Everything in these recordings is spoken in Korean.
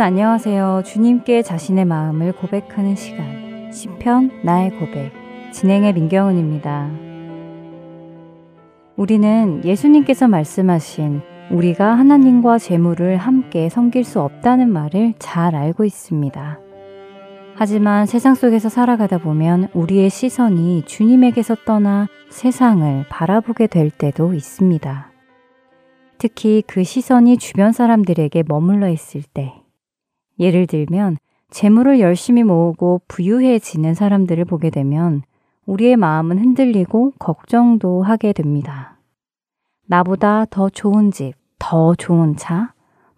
여러분 안녕하세요. 주님께 자신의 마음을 고백하는 시간 시편 나의 고백 진행의 민경은입니다. 우리는 예수님께서 말씀하신 우리가 하나님과 재물을 함께 섬길 수 없다는 말을 잘 알고 있습니다. 하지만 세상 속에서 살아가다 보면 우리의 시선이 주님에게서 떠나 세상을 바라보게 될 때도 있습니다. 특히 그 시선이 주변 사람들에게 머물러 있을 때, 예를 들면 재물을 열심히 모으고 부유해지는 사람들을 보게 되면 우리의 마음은 흔들리고 걱정도 하게 됩니다. 나보다 더 좋은 집, 더 좋은 차,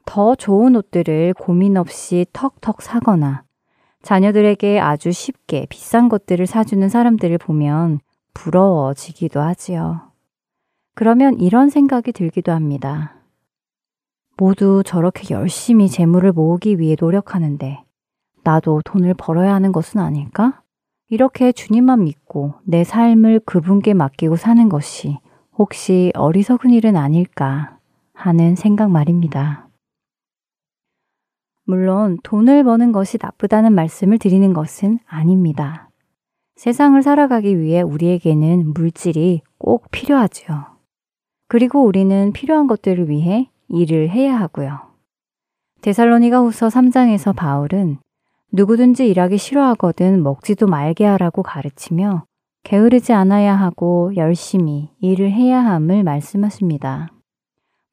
더 좋은 옷들을 고민 없이 턱턱 사거나 자녀들에게 아주 쉽게 비싼 것들을 사주는 사람들을 보면 부러워지기도 하지요. 그러면 이런 생각이 들기도 합니다. 모두 저렇게 열심히 재물을 모으기 위해 노력하는데 나도 돈을 벌어야 하는 것은 아닐까? 이렇게 주님만 믿고 내 삶을 그분께 맡기고 사는 것이 혹시 어리석은 일은 아닐까 하는 생각 말입니다. 물론 돈을 버는 것이 나쁘다는 말씀을 드리는 것은 아닙니다. 세상을 살아가기 위해 우리에게는 물질이 꼭 필요하지요. 그리고 우리는 필요한 것들을 위해 일을 해야 하고요. 데살로니가 후서 3장에서 바울은 누구든지 일하기 싫어하거든 먹지도 말게 하라고 가르치며 게으르지 않아야 하고 열심히 일을 해야 함을 말씀하십니다.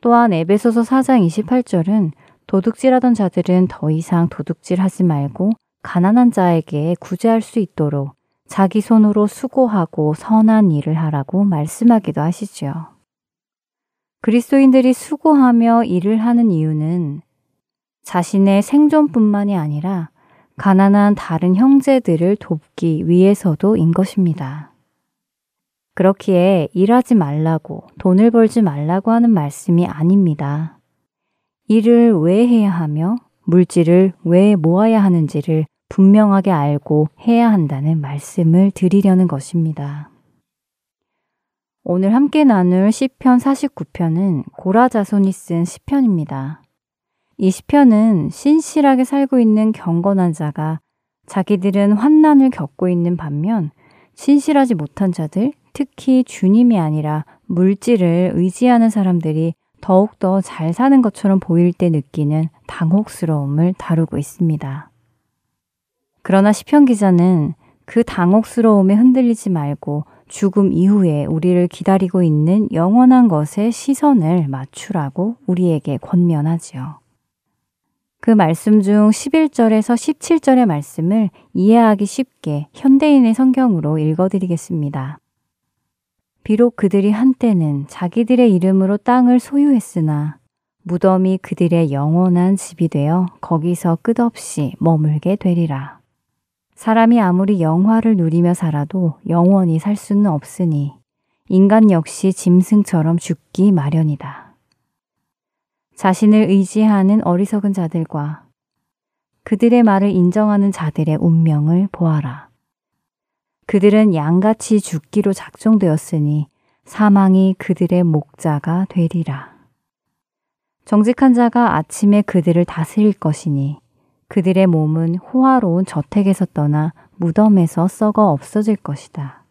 또한 에베소서 4장 28절은 도둑질하던 자들은 더 이상 도둑질 하지 말고 가난한 자에게 구제할 수 있도록 자기 손으로 수고하고 선한 일을 하라고 말씀하기도 하시지요. 그리스도인들이 수고하며 일을 하는 이유는 자신의 생존뿐만이 아니라 가난한 다른 형제들을 돕기 위해서도인 것입니다. 그렇기에 일하지 말라고 돈을 벌지 말라고 하는 말씀이 아닙니다. 일을 왜 해야 하며 물질을 왜 모아야 하는지를 분명하게 알고 해야 한다는 말씀을 드리려는 것입니다. 오늘 함께 나눌 시편 49편은 고라 자손이 쓴 시편입니다. 이 시편은 신실하게 살고 있는 경건한 자가 자기들은 환난을 겪고 있는 반면 신실하지 못한 자들, 특히 주님이 아니라 물질을 의지하는 사람들이 더욱더 잘 사는 것처럼 보일 때 느끼는 당혹스러움을 다루고 있습니다. 그러나 시편 기자는 그 당혹스러움에 흔들리지 말고 죽음 이후에 우리를 기다리고 있는 영원한 것에 시선을 맞추라고 우리에게 권면하지요. 그 말씀 중 11절에서 17절의 말씀을 이해하기 쉽게 현대인의 성경으로 읽어드리겠습니다. 비록 그들이 한때는 자기들의 이름으로 땅을 소유했으나 무덤이 그들의 영원한 집이 되어 거기서 끝없이 머물게 되리라. 사람이 아무리 영화를 누리며 살아도 영원히 살 수는 없으니 인간 역시 짐승처럼 죽기 마련이다. 자신을 의지하는 어리석은 자들과 그들의 말을 인정하는 자들의 운명을 보아라. 그들은 양같이 죽기로 작정되었으니 사망이 그들의 목자가 되리라. 정직한 자가 아침에 그들을 다스릴 것이니 그들의 몸은 호화로운 저택에서 떠나 무덤에서 썩어 없어질 것이다.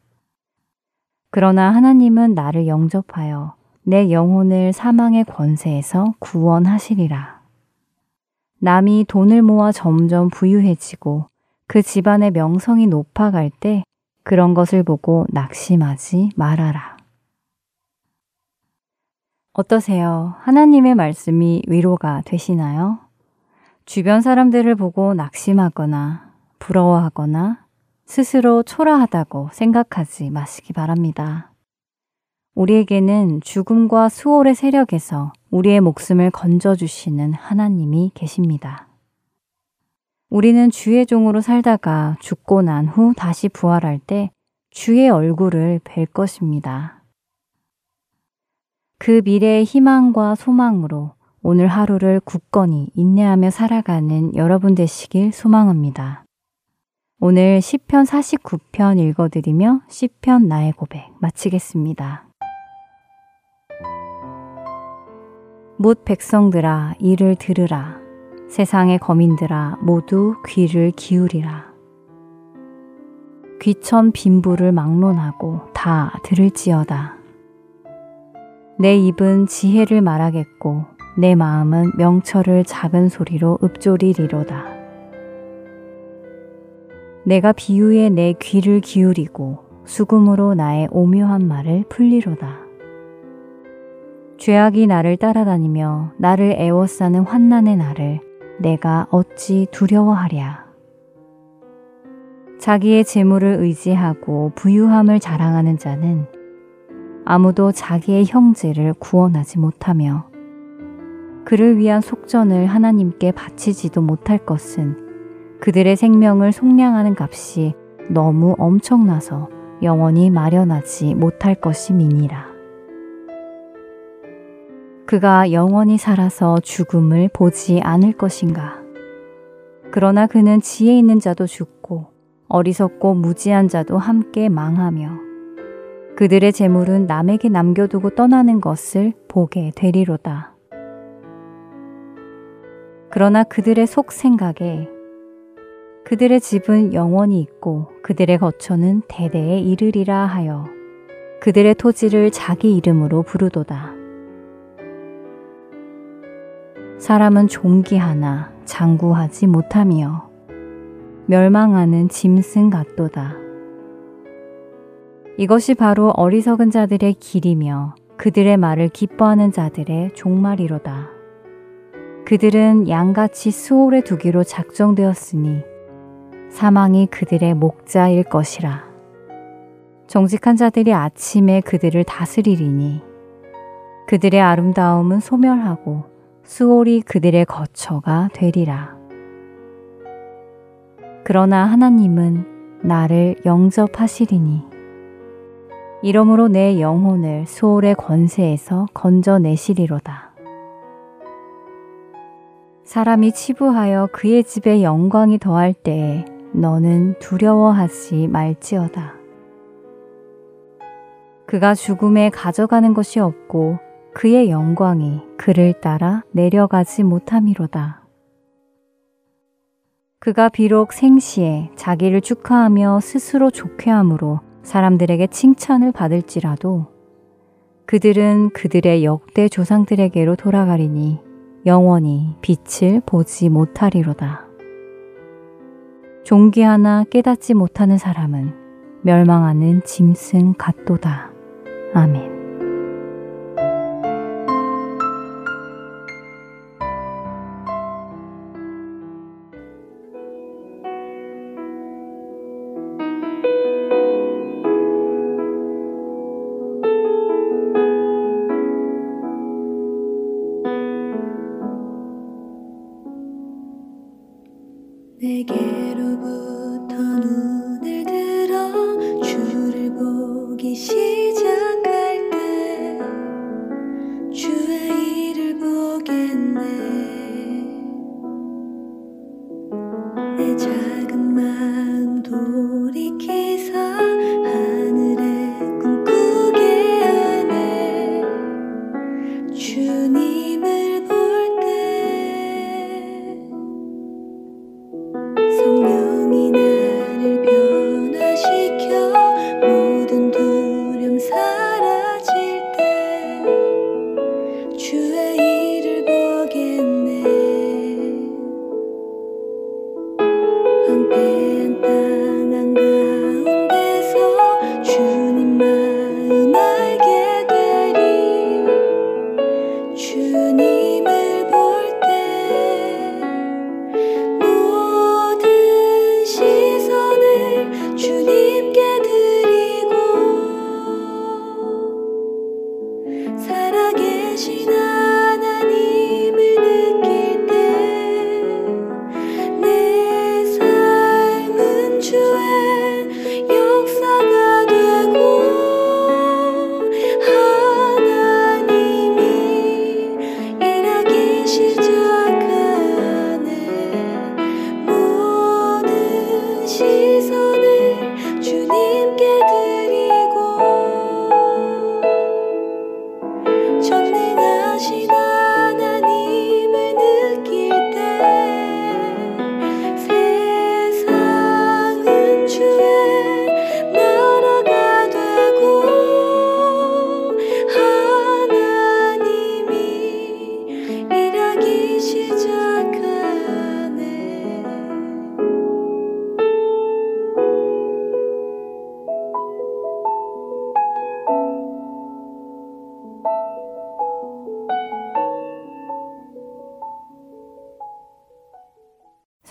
그러나 하나님은 나를 영접하여 내 영혼을 사망의 권세에서 구원하시리라. 남이 돈을 모아 점점 부유해지고 그 집안의 명성이 높아갈 때 그런 것을 보고 낙심하지 말아라. 어떠세요? 하나님의 말씀이 위로가 되시나요? 주변 사람들을 보고 낙심하거나 부러워하거나 스스로 초라하다고 생각하지 마시기 바랍니다. 우리에게는 죽음과 수월의 세력에서 우리의 목숨을 건져주시는 하나님이 계십니다. 우리는 주의 종으로 살다가 죽고 난 후 다시 부활할 때 주의 얼굴을 뵐 것입니다. 그 미래의 희망과 소망으로 오늘 하루를 굳건히 인내하며 살아가는 여러분 되시길 소망합니다. 오늘 시편 49편 읽어드리며 시편 나의 고백 마치겠습니다. 못 백성들아 이를 들으라 세상의 거민들아 모두 귀를 기울이라 귀천 빈부를 막론하고 다 들을지어다 내 입은 지혜를 말하겠고 내 마음은 명철을 작은 소리로 읊조리리로다. 내가 비유에 내 귀를 기울이고 수금으로 나의 오묘한 말을 풀리로다. 죄악이 나를 따라다니며 나를 애워싸는 환난의 날을 내가 어찌 두려워하랴. 자기의 재물을 의지하고 부유함을 자랑하는 자는 아무도 자기의 형제를 구원하지 못하며 그를 위한 속전을 하나님께 바치지도 못할 것은 그들의 생명을 속량하는 값이 너무 엄청나서 영원히 마련하지 못할 것임이니라. 그가 영원히 살아서 죽음을 보지 않을 것인가? 그러나 그는 지혜 있는 자도 죽고 어리석고 무지한 자도 함께 망하며 그들의 재물은 남에게 남겨두고 떠나는 것을 보게 되리로다. 그러나 그들의 속 생각에 그들의 집은 영원히 있고 그들의 거처는 대대에 이르리라 하여 그들의 토지를 자기 이름으로 부르도다. 사람은 종기하나 장구하지 못하며 멸망하는 짐승 같도다. 이것이 바로 어리석은 자들의 길이며 그들의 말을 기뻐하는 자들의 종말이로다. 그들은 양같이 수월에 두기로 작정되었으니 사망이 그들의 목자일 것이라. 정직한 자들이 아침에 그들을 다스리리니 그들의 아름다움은 소멸하고 수월이 그들의 거처가 되리라. 그러나 하나님은 나를 영접하시리니 이러므로 내 영혼을 수월의 권세에서 건져내시리로다. 사람이 치부하여 그의 집에 영광이 더할 때에 너는 두려워하지 말지어다. 그가 죽음에 가져가는 것이 없고 그의 영광이 그를 따라 내려가지 못함이로다. 그가 비록 생시에 자기를 축하하며 스스로 좋게함으로 사람들에게 칭찬을 받을지라도 그들은 그들의 역대 조상들에게로 돌아가리니 영원히 빛을 보지 못하리로다. 종기 하나 깨닫지 못하는 사람은 멸망하는 짐승 같도다. 아멘.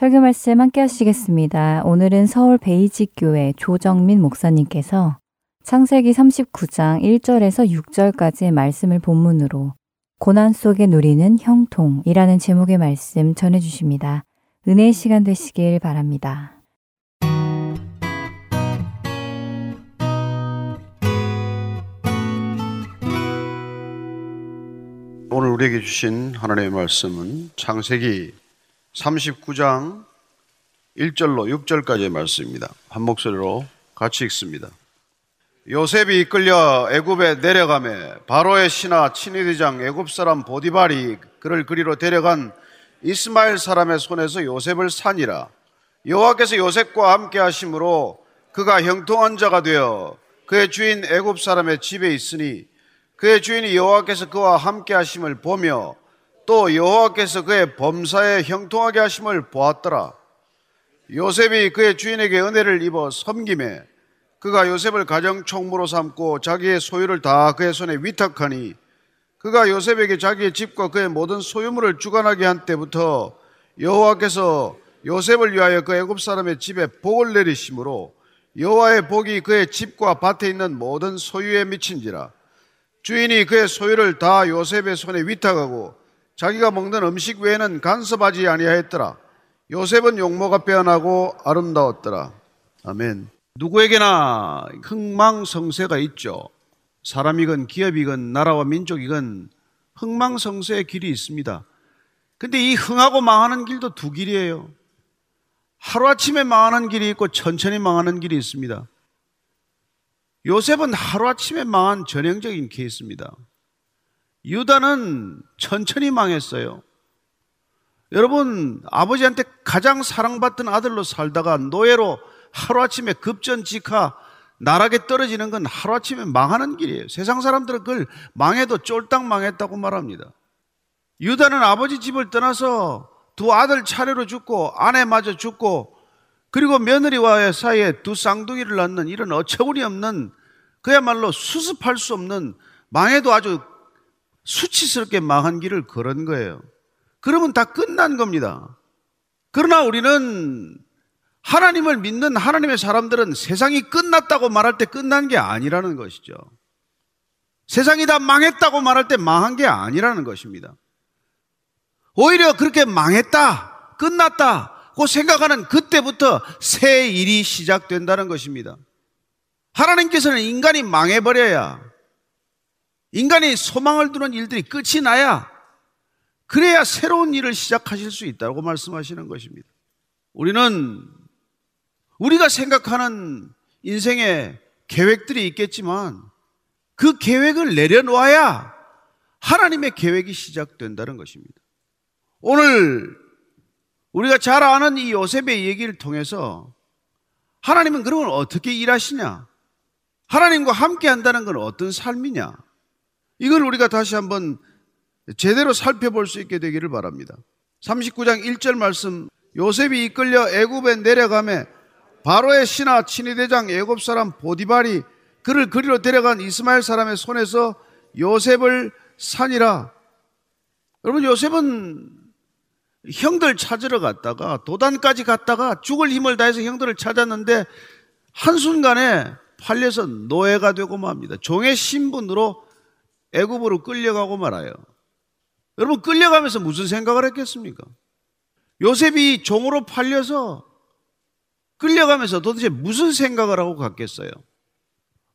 설교 말씀 함께 하시겠습니다. 오늘은 서울 베이직교회 조정민 목사님께서 창세기 39장 1절에서 6절까지의 말씀을 본문으로 고난 속에 누리는 형통이라는 제목의 말씀 전해 주십니다. 은혜의 시간 되시길 바랍니다. 오늘 우리에게 주신 하나님의 말씀은 창세기 39장 1절로 6절까지의 말씀입니다. 한 목소리로 같이 읽습니다. 요셉이 이끌려 애굽에 내려가매 바로의 신하 친위대장 애굽 사람 보디발이 그를 그리로 데려간 이스마엘 사람의 손에서 요셉을 산이라 여호와께서 요셉과 함께 하심으로 그가 형통한 자가 되어 그의 주인 애굽 사람의 집에 있으니 그의 주인이 여호와께서 그와 함께 하심을 보며 또 여호와께서 그의 범사에 형통하게 하심을 보았더라. 요셉이 그의 주인에게 은혜를 입어 섬김에 그가 요셉을 가정 총무로 삼고 자기의 소유를 다 그의 손에 위탁하니 그가 요셉에게 자기의 집과 그의 모든 소유물을 주관하게 한 때부터 여호와께서 요셉을 위하여 그 애굽 사람의 집에 복을 내리심으로 여호와의 복이 그의 집과 밭에 있는 모든 소유에 미친지라 주인이 그의 소유를 다 요셉의 손에 위탁하고 자기가 먹는 음식 외에는 간섭하지 아니하였더라. 요셉은 용모가 빼어나고 아름다웠더라. 아멘. 누구에게나 흥망성쇠가 있죠. 사람이건 기업이건 나라와 민족이건 흥망성쇠의 길이 있습니다. 근데 이 흥하고 망하는 길도 두 길이에요. 하루아침에 망하는 길이 있고 천천히 망하는 길이 있습니다. 요셉은 하루아침에 망한 전형적인 케이스입니다. 유다는 천천히 망했어요. 여러분, 아버지한테 가장 사랑받던 아들로 살다가 노예로 하루아침에 급전직하 나락에 떨어지는 건 하루아침에 망하는 길이에요. 세상 사람들은 그걸 망해도 쫄딱 망했다고 말합니다. 유다는 아버지 집을 떠나서 두 아들 차례로 죽고 아내마저 죽고 그리고 며느리와의 사이에 두 쌍둥이를 낳는 이런 어처구니 없는 그야말로 수습할 수 없는 망해도 아주 수치스럽게 망한 길을 걸은 거예요. 그러면 다 끝난 겁니다. 그러나 우리는 하나님을 믿는 하나님의 사람들은 세상이 끝났다고 말할 때 끝난 게 아니라는 것이죠. 세상이 다 망했다고 말할 때 망한 게 아니라는 것입니다. 오히려 그렇게 망했다, 끝났다, 고 생각하는 그때부터 새 일이 시작된다는 것입니다. 하나님께서는 인간이 망해버려야 인간이 소망을 두는 일들이 끝이 나야 그래야 새로운 일을 시작하실 수 있다고 말씀하시는 것입니다. 우리는 우리가 생각하는 인생의 계획들이 있겠지만 그 계획을 내려놓아야 하나님의 계획이 시작된다는 것입니다. 오늘 우리가 잘 아는 이 요셉의 얘기를 통해서 하나님은 그러면 어떻게 일하시냐? 하나님과 함께 한다는 건 어떤 삶이냐? 이걸 우리가 다시 한번 제대로 살펴볼 수 있게 되기를 바랍니다. 39장 1절 말씀 요셉이 이끌려 애굽에 내려가매 바로의 신하 친위대장 애굽 사람 보디발이 그를 그리로 데려간 이스마엘 사람의 손에서 요셉을 산이라. 여러분 요셉은 형들 찾으러 갔다가 도단까지 갔다가 죽을 힘을 다해서 형들을 찾았는데 한순간에 팔려서 노예가 되고 맙니다. 종의 신분으로 애굽으로 끌려가고 말아요. 여러분 끌려가면서 무슨 생각을 했겠습니까? 요셉이 종으로 팔려서 끌려가면서 도대체 무슨 생각을 하고 갔겠어요?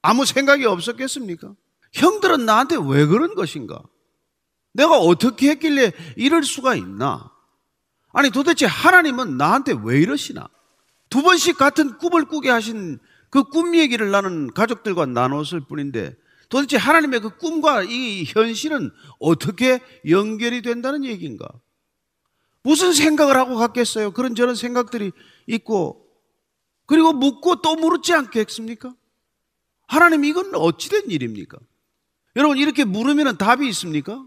아무 생각이 없었겠습니까? 형들은 나한테 왜 그런 것인가? 내가 어떻게 했길래 이럴 수가 있나? 아니 도대체 하나님은 나한테 왜 이러시나? 두 번씩 같은 꿈을 꾸게 하신 그 꿈 얘기를 나는 가족들과 나눴을 뿐인데 도대체 하나님의 그 꿈과 이 현실은 어떻게 연결이 된다는 얘기인가? 무슨 생각을 하고 갔겠어요? 그런 저런 생각들이 있고 그리고 묻고 또 물었지 않겠습니까? 하나님 이건 어찌된 일입니까? 여러분 이렇게 물으면 답이 있습니까?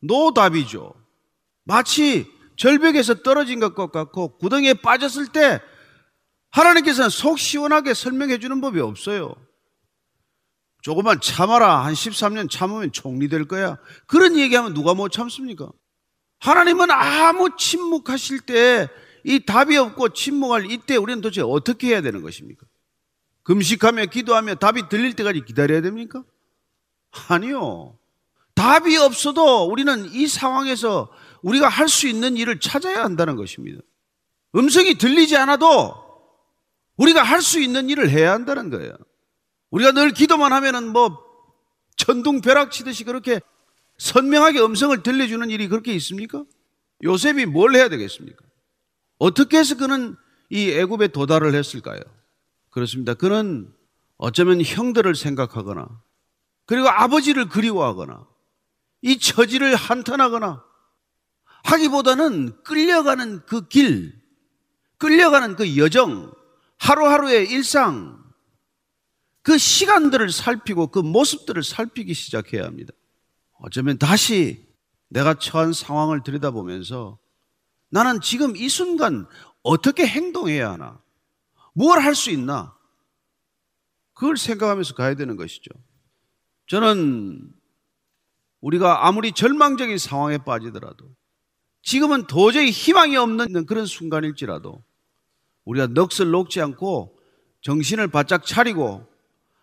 노 답이죠. 마치 절벽에서 떨어진 것 같고 구덩이에 빠졌을 때 하나님께서는 속 시원하게 설명해 주는 법이 없어요. 조금만 참아라. 한 13년 참으면 총리 될 거야. 그런 얘기하면 누가 못 참습니까? 하나님은 아무 침묵하실 때 이 답이 없고 침묵할 이때 우리는 도대체 어떻게 해야 되는 것입니까? 금식하며 기도하며 답이 들릴 때까지 기다려야 됩니까? 아니요. 답이 없어도 우리는 이 상황에서 우리가 할 수 있는 일을 찾아야 한다는 것입니다. 음성이 들리지 않아도 우리가 할 수 있는 일을 해야 한다는 거예요. 우리가 늘 기도만 하면은 뭐 천둥 벼락 치듯이 그렇게 선명하게 음성을 들려주는 일이 그렇게 있습니까? 요셉이 뭘 해야 되겠습니까? 어떻게 해서 그는 이 애굽에 도달을 했을까요? 그렇습니다. 그는 어쩌면 형들을 생각하거나 그리고 아버지를 그리워하거나 이 처지를 한탄하거나 하기보다는 끌려가는 그 길, 끌려가는 그 여정, 하루하루의 일상, 그 시간들을 살피고 그 모습들을 살피기 시작해야 합니다. 어쩌면 다시 내가 처한 상황을 들여다보면서 나는 지금 이 순간 어떻게 행동해야 하나? 무엇을 할수 있나? 그걸 생각하면서 가야 되는 것이죠. 저는 우리가 아무리 절망적인 상황에 빠지더라도 지금은 도저히 희망이 없는 그런 순간일지라도 우리가 넋을 놓지 않고 정신을 바짝 차리고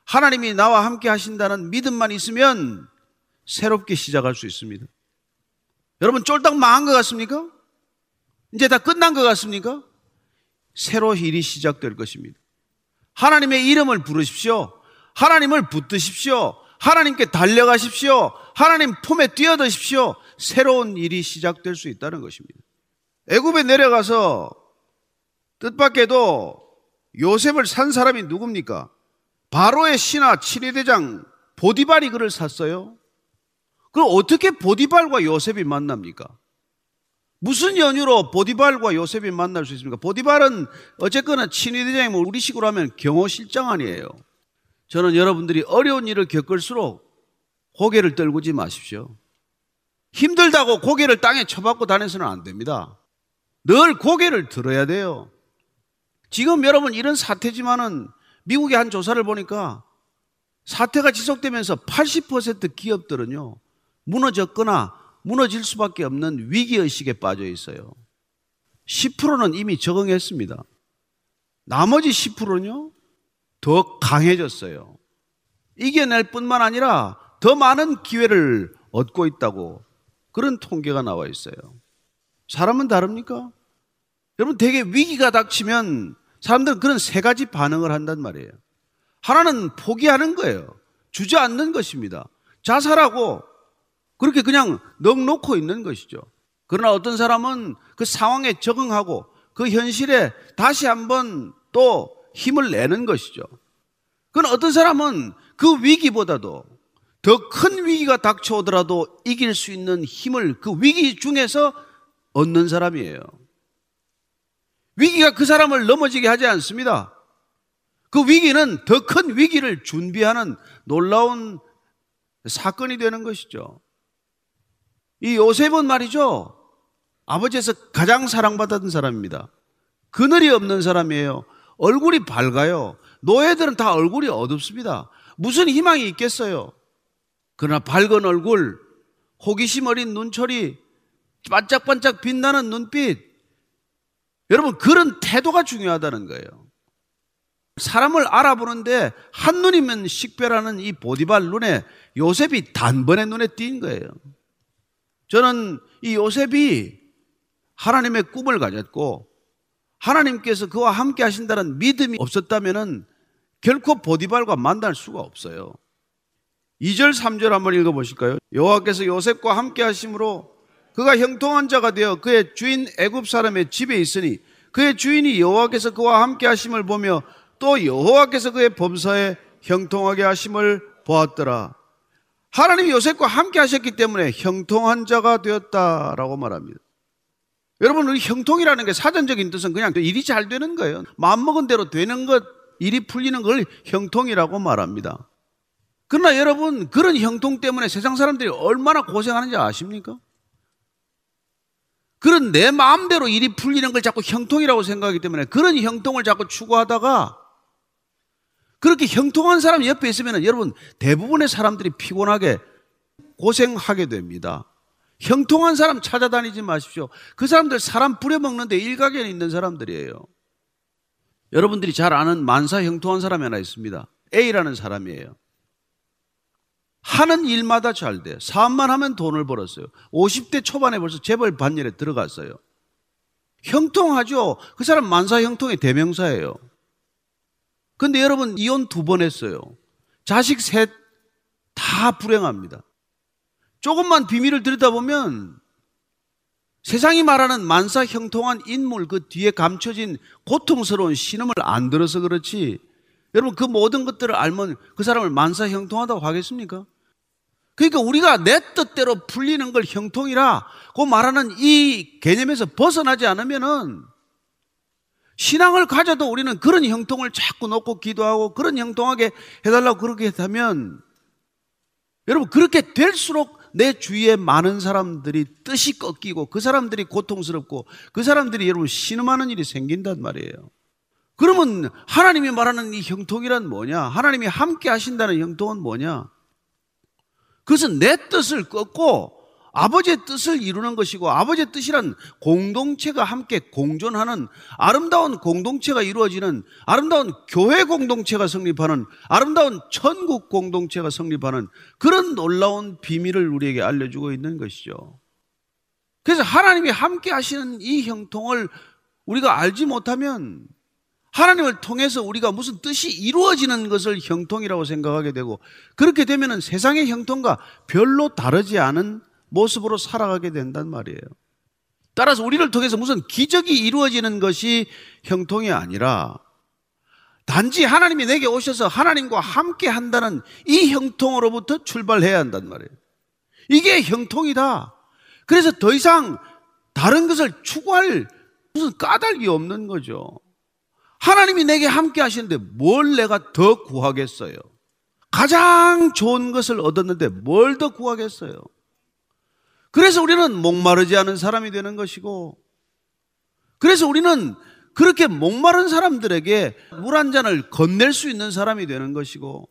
하나님이 나와 함께 하신다는 믿음만 있으면 새롭게 시작할 수 있습니다. 여러분 쫄딱 망한 것 같습니까? 이제 다 끝난 것 같습니까? 새로 일이 시작될 것입니다. 하나님의 이름을 부르십시오. 하나님을 붙드십시오. 하나님께 달려가십시오. 하나님 품에 뛰어드십시오. 새로운 일이 시작될 수 있다는 것입니다. 애굽에 내려가서 뜻밖에도 요셉을 산 사람이 누굽니까? 바로의 신하 칠위대장 보디발이 그를 샀어요. 그럼 어떻게 보디발과 요셉이 만납니까? 무슨 연유로 보디발과 요셉이 만날 수 있습니까? 보디발은 어쨌거나 친위대장이면 뭐 우리식으로 하면 경호실장 아니에요. 저는 여러분들이 어려운 일을 겪을수록 고개를 떨구지 마십시오. 힘들다고 고개를 땅에 쳐박고 다녀서는 안 됩니다. 늘 고개를 들어야 돼요. 지금 여러분 이런 사태지만은 미국의 한 조사를 보니까 사태가 지속되면서 80% 기업들은요, 무너졌거나 무너질 수밖에 없는 위기의식에 빠져 있어요. 10%는 이미 적응했습니다. 나머지 10%는요, 더 강해졌어요. 이겨낼 뿐만 아니라 더 많은 기회를 얻고 있다고 그런 통계가 나와 있어요. 사람은 다릅니까? 여러분, 되게 위기가 닥치면 사람들은 그런 세 가지 반응을 한단 말이에요. 하나는 포기하는 거예요. 주저앉는 것입니다. 자살하고 그렇게 그냥 넉놓고 있는 것이죠. 그러나 어떤 사람은 그 상황에 적응하고 그 현실에 다시 한번 또 힘을 내는 것이죠. 그건 어떤 사람은 그 위기보다도 더 큰 위기가 닥쳐오더라도 이길 수 있는 힘을 그 위기 중에서 얻는 사람이에요. 위기가 그 사람을 넘어지게 하지 않습니다. 그 위기는 더 큰 위기를 준비하는 놀라운 사건이 되는 것이죠. 이 요셉은 말이죠. 아버지에서 가장 사랑받았던 사람입니다. 그늘이 없는 사람이에요. 얼굴이 밝아요. 노예들은 다 얼굴이 어둡습니다. 무슨 희망이 있겠어요? 그러나 밝은 얼굴, 호기심 어린 눈초리, 반짝반짝 빛나는 눈빛. 여러분, 그런 태도가 중요하다는 거예요. 사람을 알아보는데 한눈이면 식별하는 이 보디발 눈에 요셉이 단번에 눈에 띈 거예요. 저는 이 요셉이 하나님의 꿈을 가졌고 하나님께서 그와 함께 하신다는 믿음이 없었다면 결코 보디발과 만날 수가 없어요. 2절 3절 한번 읽어 보실까요? 여호와께서 요셉과 함께 하심으로 그가 형통한 자가 되어 그의 주인 애굽 사람의 집에 있으니 그의 주인이 여호와께서 그와 함께 하심을 보며 또 여호와께서 그의 범사에 형통하게 하심을 보았더라. 하나님이 요셉과 함께 하셨기 때문에 형통한 자가 되었다라고 말합니다. 여러분, 우리 형통이라는 게 사전적인 뜻은 그냥 일이 잘 되는 거예요. 마음먹은 대로 되는 것, 일이 풀리는 걸 형통이라고 말합니다. 그러나 여러분, 그런 형통 때문에 세상 사람들이 얼마나 고생하는지 아십니까? 그런 내 마음대로 일이 풀리는 걸 자꾸 형통이라고 생각하기 때문에 그런 형통을 자꾸 추구하다가 그렇게 형통한 사람 옆에 있으면 여러분 대부분의 사람들이 피곤하게 고생하게 됩니다. 형통한 사람 찾아다니지 마십시오. 그 사람들 사람 부려먹는데 일각에 있는 사람들이에요. 여러분들이 잘 아는 만사 형통한 사람이 하나 있습니다. A라는 사람이에요. 하는 일마다 잘 돼. 사업만 하면 돈을 벌었어요. 50대 초반에 벌써 재벌 반열에 들어갔어요. 형통하죠? 그 사람 만사 형통의 대명사예요. 근데 여러분, 이혼 두 번 했어요. 자식 셋 다 불행합니다. 조금만 비밀을 들여다보면 세상이 말하는 만사 형통한 인물 그 뒤에 감춰진 고통스러운 신음을 안 들어서 그렇지. 여러분 그 모든 것들을 알면 그 사람을 만사 형통하다고 하겠습니까? 그러니까 우리가 내 뜻대로 풀리는 걸 형통이라 그 말하는 이 개념에서 벗어나지 않으면은 신앙을 가져도 우리는 그런 형통을 자꾸 놓고 기도하고 그런 형통하게 해달라고 그렇게 하면 여러분 그렇게 될수록 내 주위에 많은 사람들이 뜻이 꺾이고 그 사람들이 고통스럽고 그 사람들이 여러분 신음하는 일이 생긴단 말이에요. 그러면 하나님이 말하는 이 형통이란 뭐냐? 하나님이 함께 하신다는 형통은 뭐냐? 그것은 내 뜻을 꺾고 아버지의 뜻을 이루는 것이고 아버지의 뜻이란 공동체가 함께 공존하는 아름다운 공동체가 이루어지는 아름다운 교회 공동체가 성립하는 아름다운 천국 공동체가 성립하는 그런 놀라운 비밀을 우리에게 알려주고 있는 것이죠. 그래서 하나님이 함께 하시는 이 형통을 우리가 알지 못하면 하나님을 통해서 우리가 무슨 뜻이 이루어지는 것을 형통이라고 생각하게 되고 그렇게 되면 세상의 형통과 별로 다르지 않은 모습으로 살아가게 된단 말이에요. 따라서 우리를 통해서 무슨 기적이 이루어지는 것이 형통이 아니라 단지 하나님이 내게 오셔서 하나님과 함께 한다는 이 형통으로부터 출발해야 한단 말이에요. 이게 형통이다. 그래서 더 이상 다른 것을 추구할 무슨 까닭이 없는 거죠. 하나님이 내게 함께 하시는데 뭘 내가 더 구하겠어요? 가장 좋은 것을 얻었는데 뭘 더 구하겠어요? 그래서 우리는 목마르지 않은 사람이 되는 것이고, 그래서 우리는 그렇게 목마른 사람들에게 물 한 잔을 건넬 수 있는 사람이 되는 것이고,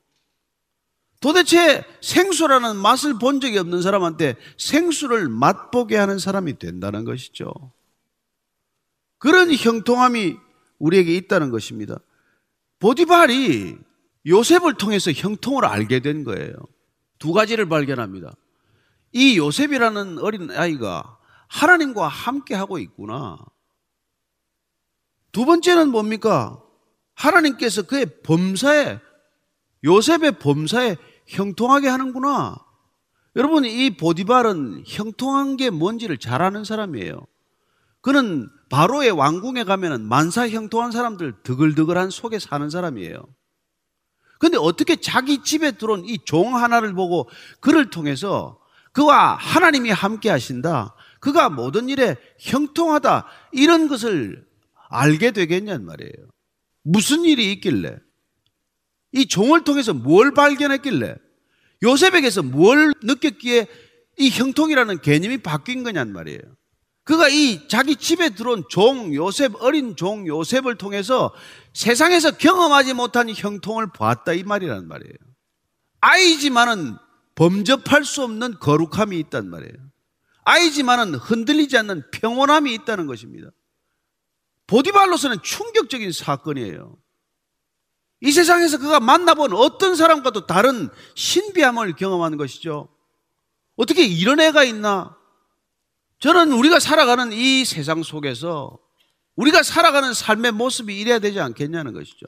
도대체 생수라는 맛을 본 적이 없는 사람한테 생수를 맛보게 하는 사람이 된다는 것이죠. 그런 형통함이 우리에게 있다는 것입니다. 보디발이 요셉을 통해서 형통을 알게 된 거예요. 두 가지를 발견합니다. 이 요셉이라는 어린 아이가 하나님과 함께 하고 있구나. 두 번째는 뭡니까? 하나님께서 그의 범사에, 요셉의 범사에 형통하게 하는구나. 여러분, 이 보디발은 형통한 게 뭔지를 잘 아는 사람이에요. 그는 바로의 왕궁에 가면은 만사 형통한 사람들 드글드글한 속에 사는 사람이에요. 근데 어떻게 자기 집에 들어온 이 종 하나를 보고 그를 통해서 그와 하나님이 함께 하신다. 그가 모든 일에 형통하다. 이런 것을 알게 되겠냔 말이에요. 무슨 일이 있길래? 이 종을 통해서 뭘 발견했길래? 요셉에게서 뭘 느꼈기에 이 형통이라는 개념이 바뀐 거냔 말이에요. 그가 이 자기 집에 들어온 종 요셉, 어린 종 요셉을 통해서 세상에서 경험하지 못한 형통을 보았다 이 말이란 말이에요. 아이지만은 범접할 수 없는 거룩함이 있단 말이에요. 아이지만은 흔들리지 않는 평온함이 있다는 것입니다. 보디발로서는 충격적인 사건이에요. 이 세상에서 그가 만나본 어떤 사람과도 다른 신비함을 경험하는 것이죠. 어떻게 이런 애가 있나? 저는 우리가 살아가는 이 세상 속에서 우리가 살아가는 삶의 모습이 이래야 되지 않겠냐는 것이죠.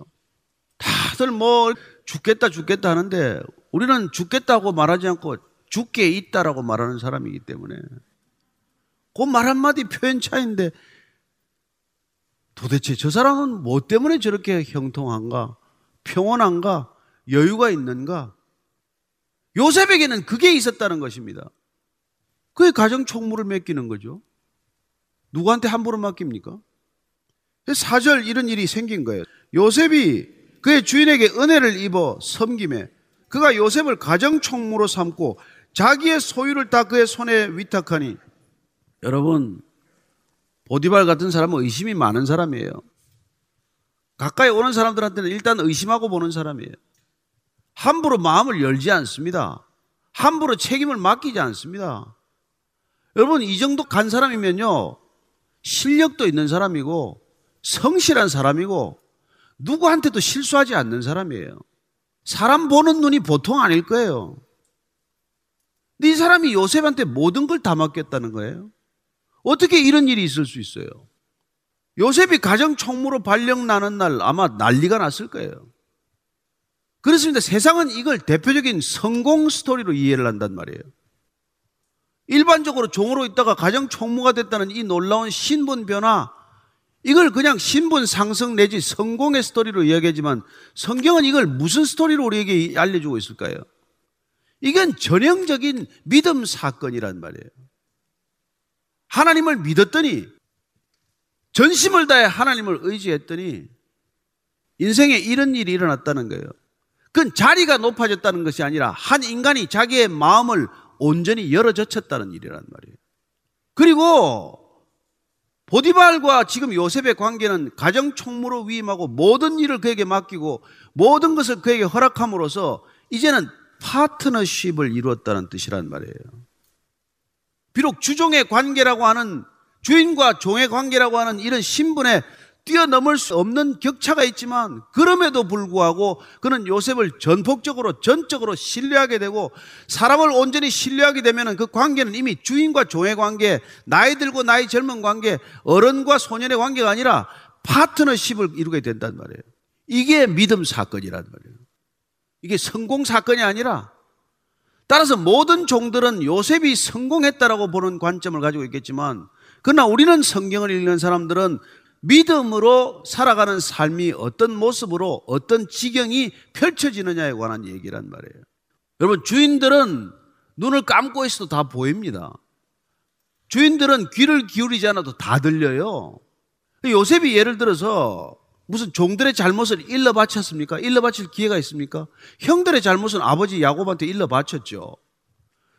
다들 뭐 죽겠다 죽겠다 하는데 우리는 죽겠다고 말하지 않고 죽게 있다라고 말하는 사람이기 때문에 그 말 한마디 표현 차인데 도대체 저 사람은 뭐 때문에 저렇게 형통한가? 평온한가? 여유가 있는가? 요셉에게는 그게 있었다는 것입니다. 그게 가정 총무를 맡기는 거죠. 누구한테 함부로 맡깁니까? 사절 이런 일이 생긴 거예요. 요셉이 그의 주인에게 은혜를 입어 섬김에 그가 요셉을 가정 총무로 삼고 자기의 소유를 다 그의 손에 위탁하니 여러분 보디발 같은 사람은 의심이 많은 사람이에요. 가까이 오는 사람들한테는 일단 의심하고 보는 사람이에요. 함부로 마음을 열지 않습니다. 함부로 책임을 맡기지 않습니다. 여러분, 이 정도 간 사람이면요, 실력도 있는 사람이고, 성실한 사람이고, 누구한테도 실수하지 않는 사람이에요. 사람 보는 눈이 보통 아닐 거예요. 근데 이 사람이 요셉한테 모든 걸 다 맡겼다는 거예요. 어떻게 이런 일이 있을 수 있어요? 요셉이 가정 총무로 발령 나는 날 아마 난리가 났을 거예요. 그렇습니다. 세상은 이걸 대표적인 성공 스토리로 이해를 한단 말이에요. 일반적으로 종으로 있다가 가정 총무가 됐다는 이 놀라운 신분 변화, 이걸 그냥 신분 상승 내지 성공의 스토리로 이야기하지만 성경은 이걸 무슨 스토리로 우리에게 알려주고 있을까요? 이건 전형적인 믿음 사건이란 말이에요. 하나님을 믿었더니 전심을 다해 하나님을 의지했더니 인생에 이런 일이 일어났다는 거예요. 그건 자리가 높아졌다는 것이 아니라 한 인간이 자기의 마음을 온전히 열어젖혔다는 일이란 말이에요. 그리고 보디발과 지금 요셉의 관계는 가정 총무로 위임하고 모든 일을 그에게 맡기고 모든 것을 그에게 허락함으로써 이제는 파트너십을 이루었다는 뜻이란 말이에요. 비록 주종의 관계라고 하는 주인과 종의 관계라고 하는 이런 신분에 뛰어넘을 수 없는 격차가 있지만 그럼에도 불구하고 그는 요셉을 전폭적으로 전적으로 신뢰하게 되고 사람을 온전히 신뢰하게 되면 그 관계는 이미 주인과 종의 관계, 나이 들고 나이 젊은 관계, 어른과 소년의 관계가 아니라 파트너십을 이루게 된단 말이에요. 이게 믿음 사건이란 말이에요. 이게 성공 사건이 아니라 따라서 모든 종들은 요셉이 성공했다라고 보는 관점을 가지고 있겠지만 그러나 우리는 성경을 읽는 사람들은 믿음으로 살아가는 삶이 어떤 모습으로 어떤 지경이 펼쳐지느냐에 관한 얘기란 말이에요. 여러분, 주인들은 눈을 감고 있어도 다 보입니다. 주인들은 귀를 기울이지 않아도 다 들려요. 요셉이 예를 들어서 무슨 종들의 잘못을 일러 바쳤습니까? 일러 바칠 기회가 있습니까? 형들의 잘못은 아버지 야곱한테 일러 바쳤죠.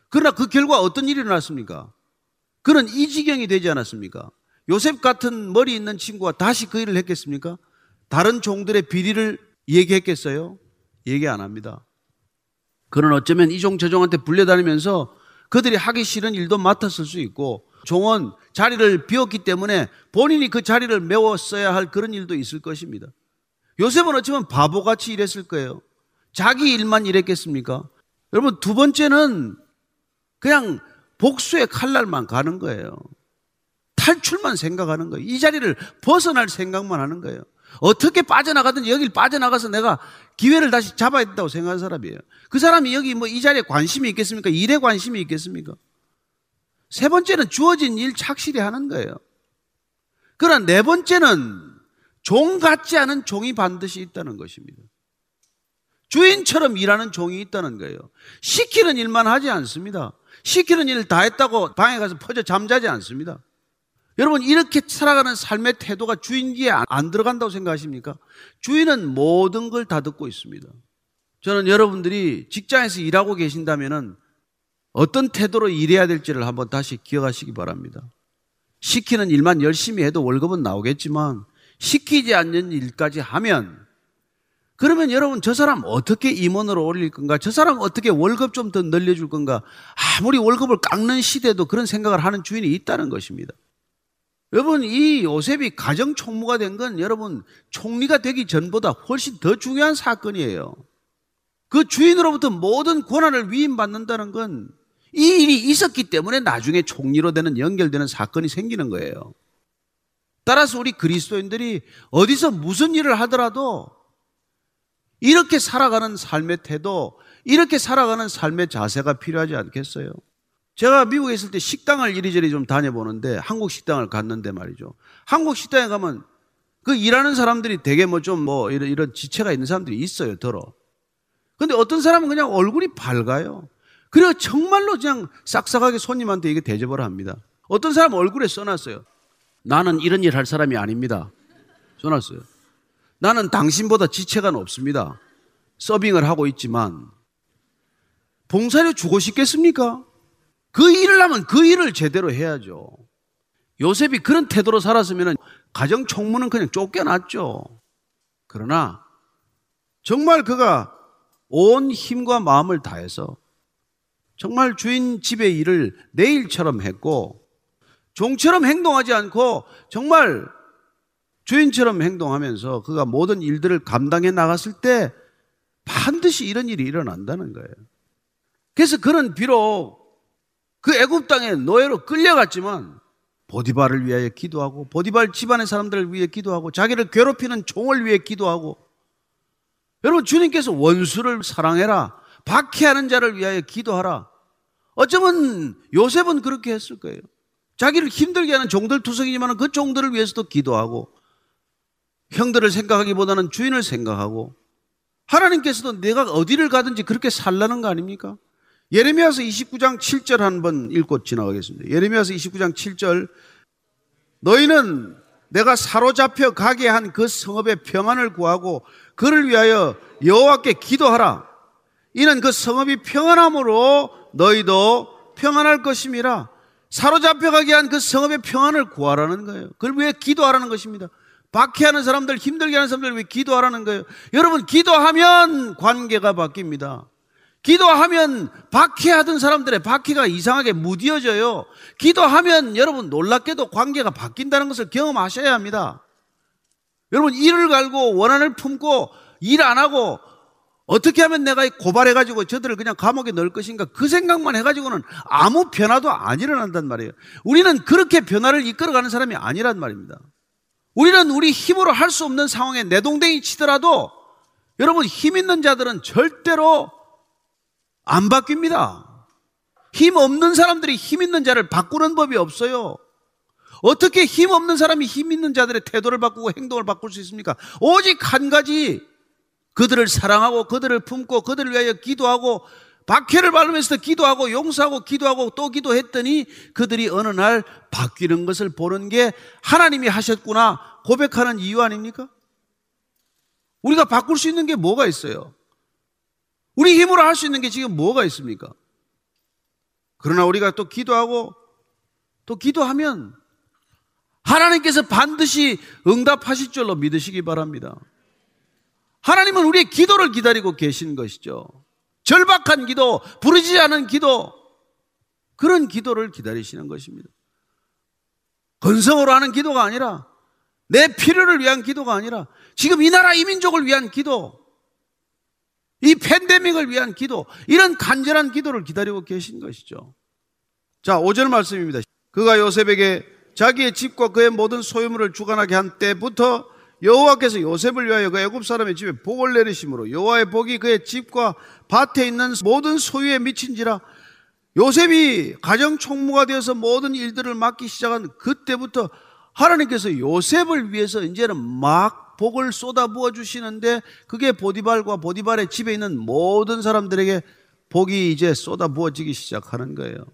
그러나 그 결과 어떤 일이 일어났습니까? 그는 이 지경이 되지 않았습니까? 요셉 같은 머리 있는 친구가 다시 그 일을 했겠습니까? 다른 종들의 비리를 얘기했겠어요? 얘기 안 합니다. 그는 어쩌면 이종 저종한테 불려다니면서 그들이 하기 싫은 일도 맡았을 수 있고 종은 자리를 비웠기 때문에 본인이 그 자리를 메웠어야 할 그런 일도 있을 것입니다. 요셉은 어쩌면 바보같이 일했을 거예요. 자기 일만 일했겠습니까? 여러분 두 번째는 그냥 복수의 칼날만 가는 거예요. 탈출만 생각하는 거예요. 이 자리를 벗어날 생각만 하는 거예요. 어떻게 빠져나가든 여길 빠져나가서 내가 기회를 다시 잡아야 된다고 생각하는 사람이에요. 그 사람이 여기 뭐 이 자리에 관심이 있겠습니까? 일에 관심이 있겠습니까? 세 번째는 주어진 일 착실히 하는 거예요. 그러나 네 번째는 종 같지 않은 종이 반드시 있다는 것입니다. 주인처럼 일하는 종이 있다는 거예요. 시키는 일만 하지 않습니다. 시키는 일다 했다고 방에 가서 퍼져 잠자지 않습니다. 여러분 이렇게 살아가는 삶의 태도가 주인기에 안 들어간다고 생각하십니까? 주인은 모든 걸 다 듣고 있습니다. 저는 여러분들이 직장에서 일하고 계신다면 어떤 태도로 일해야 될지를 한번 다시 기억하시기 바랍니다. 시키는 일만 열심히 해도 월급은 나오겠지만 시키지 않는 일까지 하면 그러면 여러분 저 사람 어떻게 임원으로 올릴 건가? 저 사람 어떻게 월급 좀 더 늘려줄 건가? 아무리 월급을 깎는 시대도 그런 생각을 하는 주인이 있다는 것입니다. 여러분, 이 요셉이 가정 총무가 된 건 여러분 총리가 되기 전보다 훨씬 더 중요한 사건이에요. 그 주인으로부터 모든 권한을 위임받는다는 건 이 일이 있었기 때문에 나중에 총리로 되는 연결되는 사건이 생기는 거예요. 따라서 우리 그리스도인들이 어디서 무슨 일을 하더라도 이렇게 살아가는 삶의 태도, 이렇게 살아가는 삶의 자세가 필요하지 않겠어요? 제가 미국에 있을 때 식당을 이리저리 좀 다녀보는데 한국 식당을 갔는데 말이죠. 한국 식당에 가면 그 일하는 사람들이 되게 뭐 좀뭐 뭐 이런, 이런 지체가 있는 사람들이 있어요, 더러. 근데 어떤 사람은 그냥 얼굴이 밝아요. 그리고 정말로 그냥 싹싹하게 손님한테 이게 대접을 합니다. 어떤 사람은 얼굴에 써놨어요. 나는 이런 일 할 사람이 아닙니다. 써놨어요. 나는 당신보다 지체가 높습니다. 서빙을 하고 있지만 봉사료 주고 싶겠습니까? 그 일을 하면 그 일을 제대로 해야죠. 요셉이 그런 태도로 살았으면 가정 총무는 그냥 쫓겨났죠. 그러나 정말 그가 온 힘과 마음을 다해서 정말 주인 집의 일을 내 일처럼 했고 종처럼 행동하지 않고 정말 주인처럼 행동하면서 그가 모든 일들을 감당해 나갔을 때 반드시 이런 일이 일어난다는 거예요. 그래서 그는 비록 그 애굽 땅에 노예로 끌려갔지만 보디발을 위하여 기도하고 보디발 집안의 사람들을 위해 기도하고 자기를 괴롭히는 종을 위해 기도하고 여러분 주님께서 원수를 사랑해라 박해하는 자를 위하여 기도하라 어쩌면 요셉은 그렇게 했을 거예요 자기를 힘들게 하는 종들 투성이지만 그 종들을 위해서도 기도하고 형들을 생각하기보다는 주인을 생각하고 하나님께서도 내가 어디를 가든지 그렇게 살라는 거 아닙니까? 예레미야서 29장 7절 한번 읽고 지나가겠습니다. 예레미야서 29장 7절 너희는 내가 사로잡혀 가게 한 그 성읍의 평안을 구하고 그를 위하여 여호와께 기도하라. 이는 그 성읍이 평안함으로 너희도 평안할 것임이라. 사로잡혀 가게 한 그 성읍의 평안을 구하라는 거예요. 그걸 위해 기도하라는 것입니다. 박해하는 사람들, 힘들게 하는 사람들 위해 기도하라는 거예요. 여러분, 기도하면 관계가 바뀝니다. 기도하면 박해하던 사람들의 박해가 이상하게 무뎌져요. 기도하면 여러분 놀랍게도 관계가 바뀐다는 것을 경험하셔야 합니다. 여러분 일을 갈고 원한을 품고 일 안 하고 어떻게 하면 내가 고발해가지고 저들을 그냥 감옥에 넣을 것인가 그 생각만 해가지고는 아무 변화도 안 일어난단 말이에요. 우리는 그렇게 변화를 이끌어가는 사람이 아니란 말입니다. 우리는 우리 힘으로 할 수 없는 상황에 내동댕이 치더라도 여러분 힘 있는 자들은 절대로 안 바뀝니다. 힘 없는 사람들이 힘 있는 자를 바꾸는 법이 없어요. 어떻게 힘 없는 사람이 힘 있는 자들의 태도를 바꾸고 행동을 바꿀 수 있습니까? 오직 한 가지 그들을 사랑하고 그들을 품고 그들을 위하여 기도하고 박해를 받으면서 기도하고 용서하고 기도하고 또 기도했더니 그들이 어느 날 바뀌는 것을 보는 게 하나님이 하셨구나 고백하는 이유 아닙니까? 우리가 바꿀 수 있는 게 뭐가 있어요? 우리 힘으로 할 수 있는 게 지금 뭐가 있습니까? 그러나 우리가 또 기도하고 또 기도하면 하나님께서 반드시 응답하실 줄로 믿으시기 바랍니다. 하나님은 우리의 기도를 기다리고 계신 것이죠. 절박한 기도, 부르지 않은 기도, 그런 기도를 기다리시는 것입니다. 건성으로 하는 기도가 아니라 내 필요를 위한 기도가 아니라 지금 이 나라 이민족을 위한 기도, 이 팬데믹을 위한 기도, 이런 간절한 기도를 기다리고 계신 것이죠. 자, 5절 말씀입니다. 그가 요셉에게 자기의 집과 그의 모든 소유물을 주관하게 한 때부터 여호와께서 요셉을 위하여 그 애굽 사람의 집에 복을 내리심으로 여호와의 복이 그의 집과 밭에 있는 모든 소유에 미친지라 요셉이 가정 총무가 되어서 모든 일들을 맡기 시작한 그때부터 하나님께서 요셉을 위해서 이제는 막 복을 쏟아 부어 주시는데 그게 보디발과 보디발의 집에 있는 모든 사람들에게 복이 이제 쏟아 부어지기 시작하는 거예요.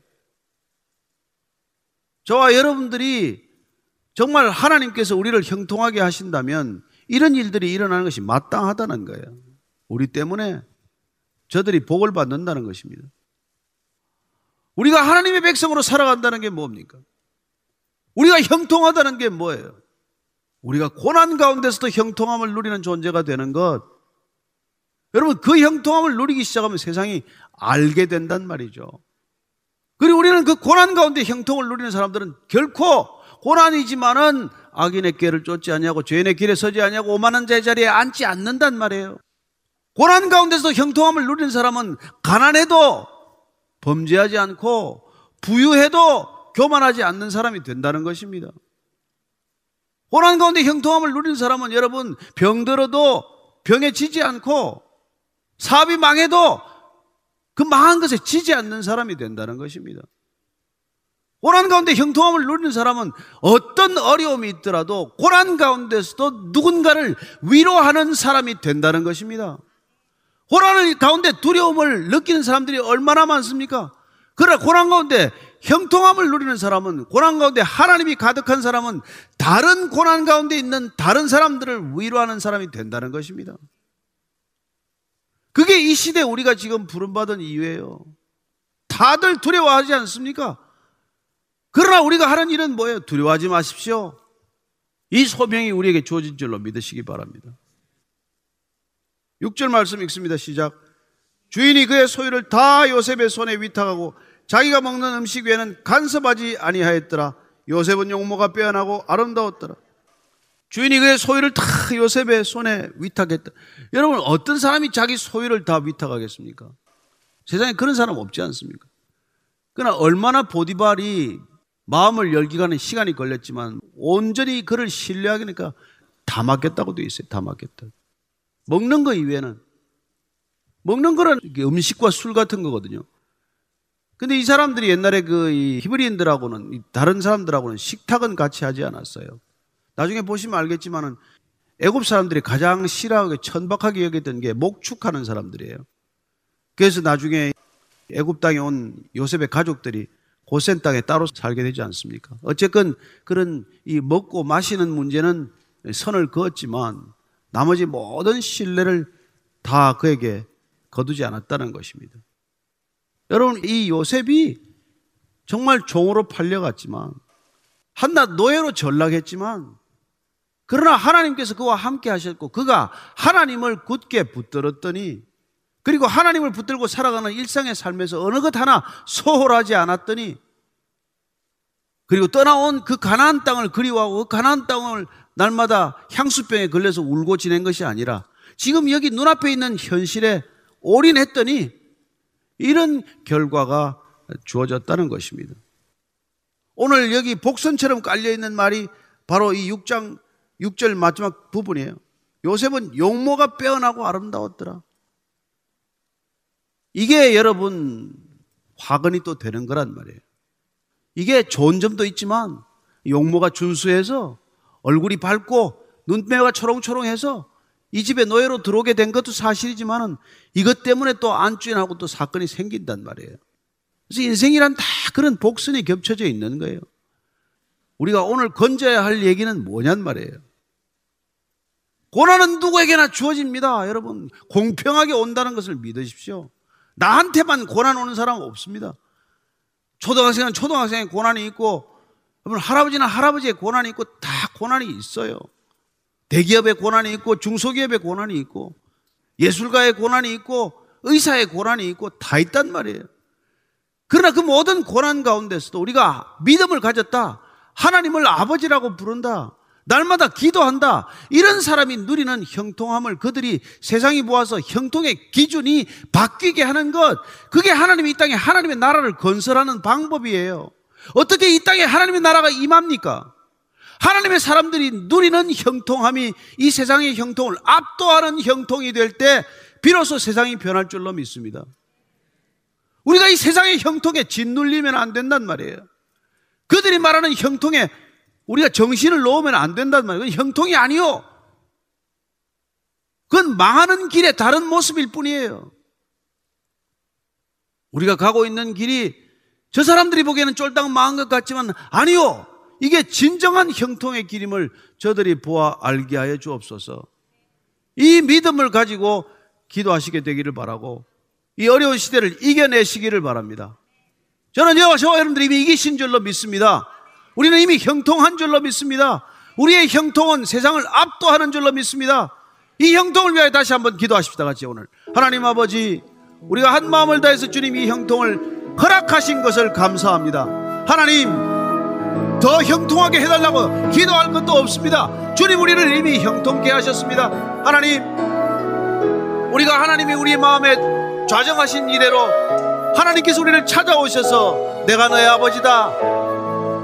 저와 여러분들이 정말 하나님께서 우리를 형통하게 하신다면 이런 일들이 일어나는 것이 마땅하다는 거예요. 우리 때문에 저들이 복을 받는다는 것입니다. 우리가 하나님의 백성으로 살아간다는 게 뭡니까? 우리가 형통하다는 게 뭐예요? 우리가 고난 가운데서도 형통함을 누리는 존재가 되는 것. 여러분, 그 형통함을 누리기 시작하면 세상이 알게 된단 말이죠. 그리고 우리는 그 고난 가운데 형통을 누리는 사람들은 결코 고난이지만은 악인의 길을 쫓지 않냐고 죄인의 길에 서지 않냐고 오만한 자의 자리에 앉지 않는단 말이에요. 고난 가운데서 형통함을 누리는 사람은 가난해도 범죄하지 않고 부유해도 교만하지 않는 사람이 된다는 것입니다. 고난 가운데 형통함을 누리는 사람은 여러분 병들어도 병에 지지 않고 사업이 망해도 그 망한 것에 지지 않는 사람이 된다는 것입니다. 고난 가운데 형통함을 누리는 사람은 어떤 어려움이 있더라도 고난 가운데서도 누군가를 위로하는 사람이 된다는 것입니다. 고난 가운데 두려움을 느끼는 사람들이 얼마나 많습니까? 그러나 고난 가운데 형통함을 누리는 사람은 고난 가운데 하나님이 가득한 사람은 다른 고난 가운데 있는 다른 사람들을 위로하는 사람이 된다는 것입니다. 그게 이 시대 우리가 지금 부름받은 이유예요. 다들 두려워하지 않습니까? 그러나 우리가 하는 일은 뭐예요? 두려워하지 마십시오. 이 소명이 우리에게 주어진 줄로 믿으시기 바랍니다. 6절 말씀 읽습니다. 시작. 주인이 그의 소유를 다 요셉의 손에 위탁하고 자기가 먹는 음식 외에는 간섭하지 아니하였더라. 요셉은 용모가 빼어나고 아름다웠더라. 주인이 그의 소유를 다 요셉의 손에 위탁했다. 여러분 어떤 사람이 자기 소유를 다 위탁하겠습니까? 세상에 그런 사람 없지 않습니까? 그러나 얼마나 보디발이 마음을 열기가는 시간이 걸렸지만 온전히 그를 신뢰하니까 다 맡겼다고 돼 있어요. 다 맡겼다. 먹는 거 이외에는 먹는 거는 음식과 술 같은 거거든요. 근데 이 사람들이 옛날에 그 히브리인들하고는 다른 사람들하고는 식탁은 같이 하지 않았어요. 나중에 보시면 알겠지만은 애굽 사람들이 가장 싫어하고 천박하게 여겼던 게 목축하는 사람들이에요. 그래서 나중에 애굽 땅에 온 요셉의 가족들이 고센 땅에 따로 살게 되지 않습니까? 어쨌건 그런 이 먹고 마시는 문제는 선을 그었지만 나머지 모든 신뢰를 다 그에게 거두지 않았다는 것입니다. 여러분, 이 요셉이 정말 종으로 팔려갔지만, 한낱 노예로 전락했지만, 그러나 하나님께서 그와 함께 하셨고, 그가 하나님을 굳게 붙들었더니, 그리고 하나님을 붙들고 살아가는 일상의 삶에서 어느 것 하나 소홀하지 않았더니, 그리고 떠나온 그 가나안 땅을 그리워하고 그 가나안 땅을 날마다 향수병에 걸려서 울고 지낸 것이 아니라 지금 여기 눈앞에 있는 현실에 올인했더니 이런 결과가 주어졌다는 것입니다. 오늘 여기 복선처럼 깔려있는 말이 바로 이 6장 6절 마지막 부분이에요. 요셉은 용모가 빼어나고 아름다웠더라. 이게 여러분 화근이 또 되는 거란 말이에요. 이게 좋은 점도 있지만 용모가 준수해서 얼굴이 밝고 눈매가 초롱초롱해서 이 집에 노예로 들어오게 된 것도 사실이지만은 이것 때문에 또 안주인하고 또 사건이 생긴단 말이에요. 그래서 인생이란 다 그런 복선이 겹쳐져 있는 거예요. 우리가 오늘 건져야 할 얘기는 뭐냔 말이에요. 고난은 누구에게나 주어집니다. 여러분, 공평하게 온다는 것을 믿으십시오. 나한테만 고난 오는 사람 없습니다. 초등학생은 초등학생의 고난이 있고, 할아버지는 할아버지의 고난이 있고, 다 고난이 있어요. 대기업의 고난이 있고 중소기업의 고난이 있고 예술가의 고난이 있고 의사의 고난이 있고 다 있단 말이에요. 그러나 그 모든 고난 가운데서도 우리가 믿음을 가졌다. 하나님을 아버지라고 부른다. 날마다 기도한다. 이런 사람이 누리는 형통함을 그들이 세상이 보아서 형통의 기준이 바뀌게 하는 것. 그게 하나님이 이 땅에 하나님의 나라를 건설하는 방법이에요. 어떻게 이 땅에 하나님의 나라가 임합니까? 하나님의 사람들이 누리는 형통함이 이 세상의 형통을 압도하는 형통이 될 때 비로소 세상이 변할 줄로 믿습니다. 우리가 이 세상의 형통에 짓눌리면 안 된단 말이에요. 그들이 말하는 형통에 우리가 정신을 놓으면 안 된단 말이에요. 그건 형통이 아니요. 그건 망하는 길의 다른 모습일 뿐이에요. 우리가 가고 있는 길이 저 사람들이 보기에는 쫄딱 망한 것 같지만 아니요. 이게 진정한 형통의 길임을 저들이 보아 알게 하여 주옵소서. 이 믿음을 가지고 기도하시게 되기를 바라고 이 어려운 시대를 이겨내시기를 바랍니다. 저는 여호와 저와 여러분들이 이미 이기신 줄로 믿습니다. 우리는 이미 형통한 줄로 믿습니다. 우리의 형통은 세상을 압도하는 줄로 믿습니다. 이 형통을 위하여 다시 한번 기도하십시다. 같이 오늘 하나님 아버지 우리가 한 마음을 다해서 주님 이 형통을 허락하신 것을 감사합니다. 하나님 더 형통하게 해달라고 기도할 것도 없습니다. 주님 우리를 이미 형통케 하셨습니다. 하나님, 우리가 하나님이 우리 마음에 좌정하신 이대로 하나님께서 우리를 찾아오셔서 내가 너의 아버지다.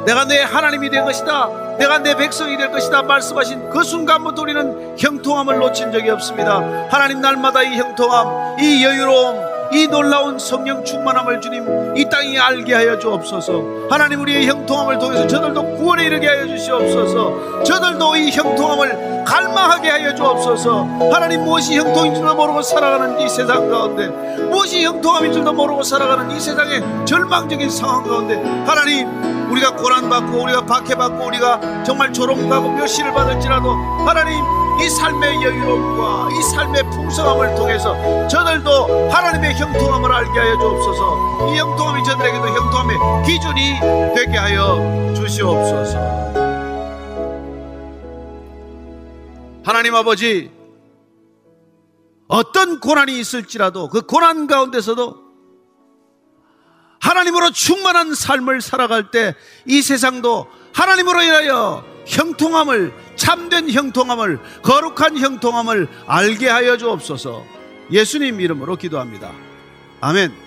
내가 너의 하나님이 될 것이다. 내가 내 백성이 될 것이다. 말씀하신 그 순간부터 우리는 형통함을 놓친 적이 없습니다. 하나님 날마다 이 형통함, 이 여유로움, 이 놀라운 성령 충만함을 주님 이 땅에 알게 하여 주옵소서. 하나님 우리의 형통함을 통해서 저들도 구원에 이르게 하여 주시옵소서. 저들도 이 형통함을 갈망하게 하여 주옵소서. 하나님 무엇이 형통인 줄도 모르고 살아가는 이 세상 가운데 무엇이 형통함인 줄도 모르고 살아가는 이 세상의 절망적인 상황 가운데 하나님 우리가 고난받고 우리가 박해받고 우리가 정말 조롱받고 멸시를 받을지라도 하나님 이 삶의 여유로움과 이 삶의 풍성함을 통해서 저들도 하나님의 형통함을 알게 하여 주옵소서. 이 형통함이 저들에게도 형통함의 기준이 되게 하여 주시옵소서. 하나님 아버지 어떤 고난이 있을지라도 그 고난 가운데서도 하나님으로 충만한 삶을 살아갈 때 이 세상도 하나님으로 인하여 형통함을 참된 형통함을 거룩한 형통함을 알게 하여 주옵소서. 예수님 이름으로 기도합니다. 아멘.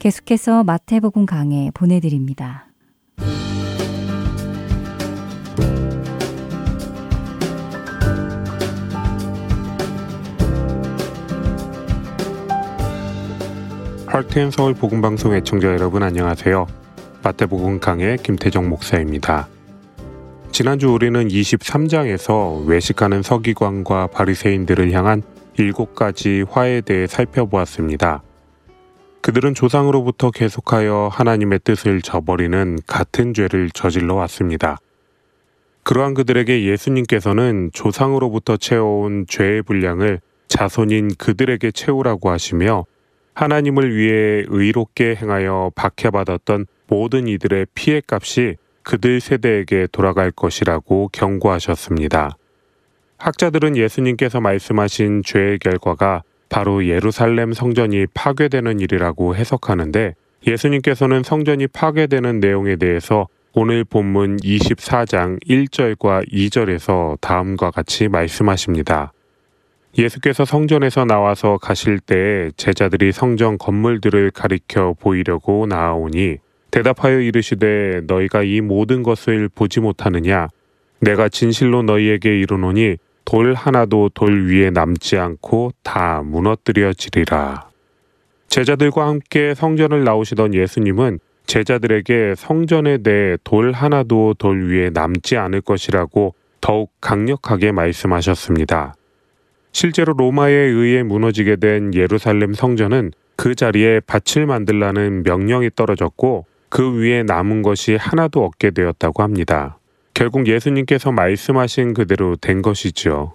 계속해서 마태복음 강해 보내드립니다. 할텐 서울 복음방송 애청자 여러분 안녕하세요. 마태복음 강의 김태정 목사입니다. 지난주 우리는 23장에서 외식하는 서기관과 바리새인들을 향한 일곱 가지 화에 대해 살펴보았습니다. 그들은 조상으로부터 계속하여 하나님의 뜻을 저버리는 같은 죄를 저질러 왔습니다. 그러한 그들에게 예수님께서는 조상으로부터 채워온 죄의 분량을 자손인 그들에게 채우라고 하시며 하나님을 위해 의롭게 행하여 박해받았던 모든 이들의 피해 값이 그들 세대에게 돌아갈 것이라고 경고하셨습니다. 학자들은 예수님께서 말씀하신 죄의 결과가 바로 예루살렘 성전이 파괴되는 일이라고 해석하는데 예수님께서는 성전이 파괴되는 내용에 대해서 오늘 본문 24장 1절과 2절에서 다음과 같이 말씀하십니다. 예수께서 성전에서 나와서 가실 때에 제자들이 성전 건물들을 가리켜 보이려고 나아오니 대답하여 이르시되 너희가 이 모든 것을 보지 못하느냐 내가 진실로 너희에게 이르노니 돌 하나도 돌 위에 남지 않고 다 무너뜨려지리라. 제자들과 함께 성전을 나오시던 예수님은 제자들에게 성전에 대해 돌 하나도 돌 위에 남지 않을 것이라고 더욱 강력하게 말씀하셨습니다. 실제로 로마에 의해 무너지게 된 예루살렘 성전은 그 자리에 밭을 만들라는 명령이 떨어졌고 그 위에 남은 것이 하나도 없게 되었다고 합니다. 결국 예수님께서 말씀하신 그대로 된 것이지요.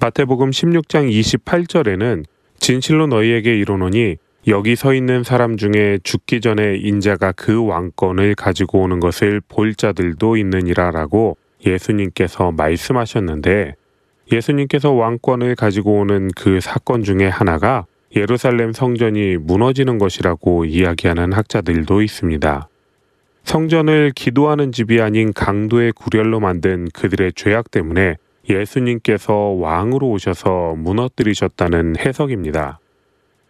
마태복음 16장 28절에는 진실로 너희에게 이르노니 여기 서 있는 사람 중에 죽기 전에 인자가 그 왕권을 가지고 오는 것을 볼 자들도 있느니라라고 예수님께서 말씀하셨는데 예수님께서 왕권을 가지고 오는 그 사건 중에 하나가 예루살렘 성전이 무너지는 것이라고 이야기하는 학자들도 있습니다. 성전을 기도하는 집이 아닌 강도의 구렬로 만든 그들의 죄악 때문에 예수님께서 왕으로 오셔서 무너뜨리셨다는 해석입니다.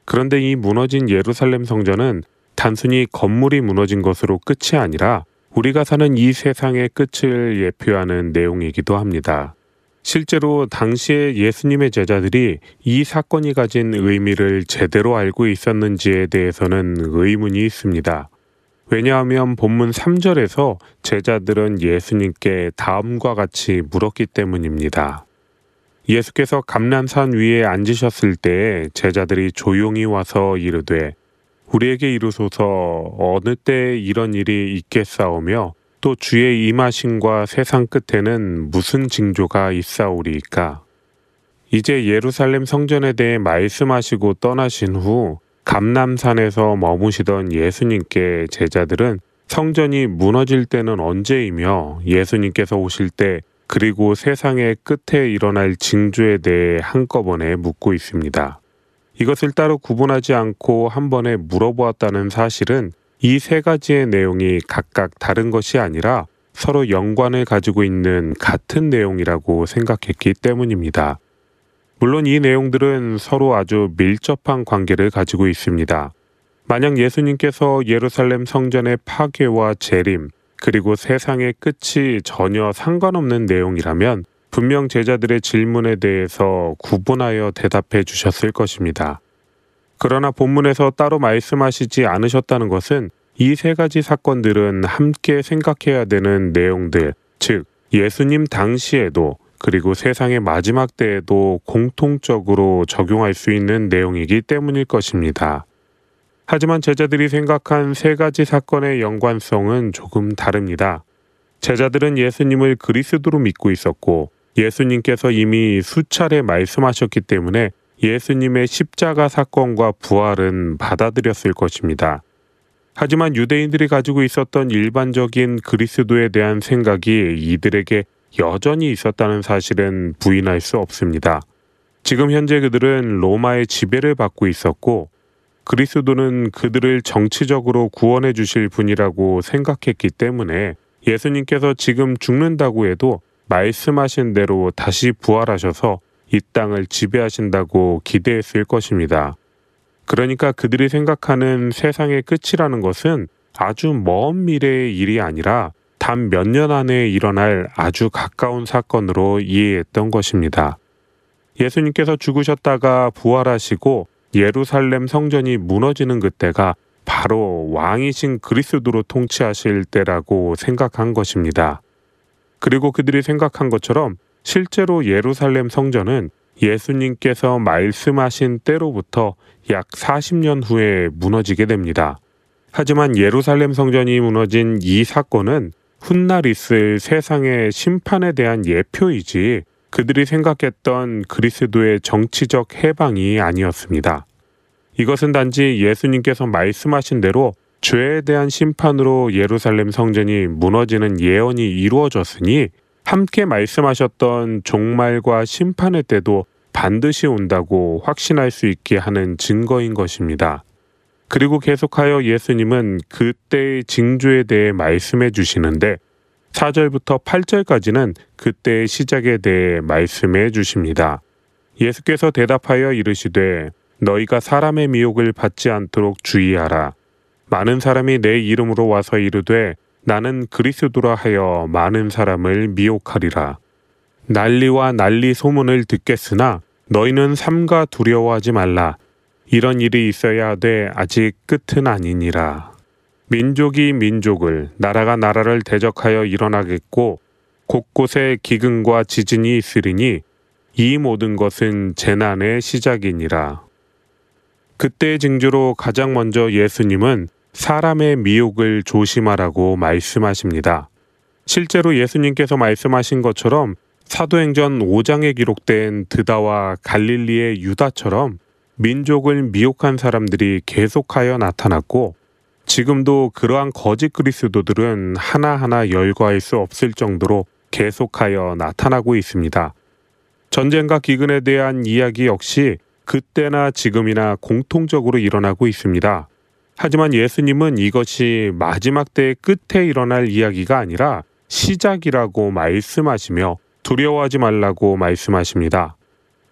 그런데 이 무너진 예루살렘 성전은 단순히 건물이 무너진 것으로 끝이 아니라 우리가 사는 이 세상의 끝을 예표하는 내용이기도 합니다. 실제로 당시에 예수님의 제자들이 이 사건이 가진 의미를 제대로 알고 있었는지에 대해서는 의문이 있습니다. 왜냐하면 본문 3절에서 제자들은 예수님께 다음과 같이 물었기 때문입니다. 예수께서 감난산 위에 앉으셨을 때 제자들이 조용히 와서 이르되 우리에게 이르소서 어느 때 이런 일이 있겠사오며 또 주의 임하심과 세상 끝에는 무슨 징조가 있사오리이까 이제 예루살렘 성전에 대해 말씀하시고 떠나신 후 감남산에서 머무시던 예수님께 제자들은 성전이 무너질 때는 언제이며 예수님께서 오실 때 그리고 세상의 끝에 일어날 징조에 대해 한꺼번에 묻고 있습니다. 이것을 따로 구분하지 않고 한 번에 물어보았다는 사실은 이 세 가지의 내용이 각각 다른 것이 아니라 서로 연관을 가지고 있는 같은 내용이라고 생각했기 때문입니다. 물론 이 내용들은 서로 아주 밀접한 관계를 가지고 있습니다. 만약 예수님께서 예루살렘 성전의 파괴와 재림, 그리고 세상의 끝이 전혀 상관없는 내용이라면 분명 제자들의 질문에 대해서 구분하여 대답해 주셨을 것입니다. 그러나 본문에서 따로 말씀하시지 않으셨다는 것은 이 세 가지 사건들은 함께 생각해야 되는 내용들, 즉, 예수님 당시에도 그리고 세상의 마지막 때에도 공통적으로 적용할 수 있는 내용이기 때문일 것입니다. 하지만 제자들이 생각한 세 가지 사건의 연관성은 조금 다릅니다. 제자들은 예수님을 그리스도로 믿고 있었고 예수님께서 이미 수차례 말씀하셨기 때문에 예수님의 십자가 사건과 부활은 받아들였을 것입니다. 하지만 유대인들이 가지고 있었던 일반적인 그리스도에 대한 생각이 이들에게 여전히 있었다는 사실은 부인할 수 없습니다. 지금 현재 그들은 로마의 지배를 받고 있었고 그리스도는 그들을 정치적으로 구원해 주실 분이라고 생각했기 때문에 예수님께서 지금 죽는다고 해도 말씀하신 대로 다시 부활하셔서 이 땅을 지배하신다고 기대했을 것입니다. 그러니까 그들이 생각하는 세상의 끝이라는 것은 아주 먼 미래의 일이 아니라 단 몇 년 안에 일어날 아주 가까운 사건으로 이해했던 것입니다. 예수님께서 죽으셨다가 부활하시고 예루살렘 성전이 무너지는 그때가 바로 왕이신 그리스도로 통치하실 때라고 생각한 것입니다. 그리고 그들이 생각한 것처럼 실제로 예루살렘 성전은 예수님께서 말씀하신 때로부터 약 40년 후에 무너지게 됩니다. 하지만 예루살렘 성전이 무너진 이 사건은 훗날 있을 세상의 심판에 대한 예표이지 그들이 생각했던 그리스도의 정치적 해방이 아니었습니다. 이것은 단지 예수님께서 말씀하신 대로 죄에 대한 심판으로 예루살렘 성전이 무너지는 예언이 이루어졌으니 함께 말씀하셨던 종말과 심판의 때도 반드시 온다고 확신할 수 있게 하는 증거인 것입니다. 그리고 계속하여 예수님은 그때의 징조에 대해 말씀해 주시는데 4절부터 8절까지는 그때의 시작에 대해 말씀해 주십니다. 예수께서 대답하여 이르시되 너희가 사람의 미혹을 받지 않도록 주의하라. 많은 사람이 내 이름으로 와서 이르되 나는 그리스도라 하여 많은 사람을 미혹하리라. 난리와 난리 소문을 듣겠으나 너희는 삼가 두려워하지 말라. 이런 일이 있어야 하되 아직 끝은 아니니라. 민족이 민족을, 나라가 나라를 대적하여 일어나겠고 곳곳에 기근과 지진이 있으리니 이 모든 것은 재난의 시작이니라. 그때의 징조로 가장 먼저 예수님은 사람의 미혹을 조심하라고 말씀하십니다. 실제로 예수님께서 말씀하신 것처럼 사도행전 5장에 기록된 드다와 갈릴리의 유다처럼 민족을 미혹한 사람들이 계속하여 나타났고 지금도 그러한 거짓 그리스도들은 하나하나 열거할 수 없을 정도로 계속하여 나타나고 있습니다. 전쟁과 기근에 대한 이야기 역시 그때나 지금이나 공통적으로 일어나고 있습니다. 하지만 예수님은 이것이 마지막 때의 끝에 일어날 이야기가 아니라 시작이라고 말씀하시며 두려워하지 말라고 말씀하십니다.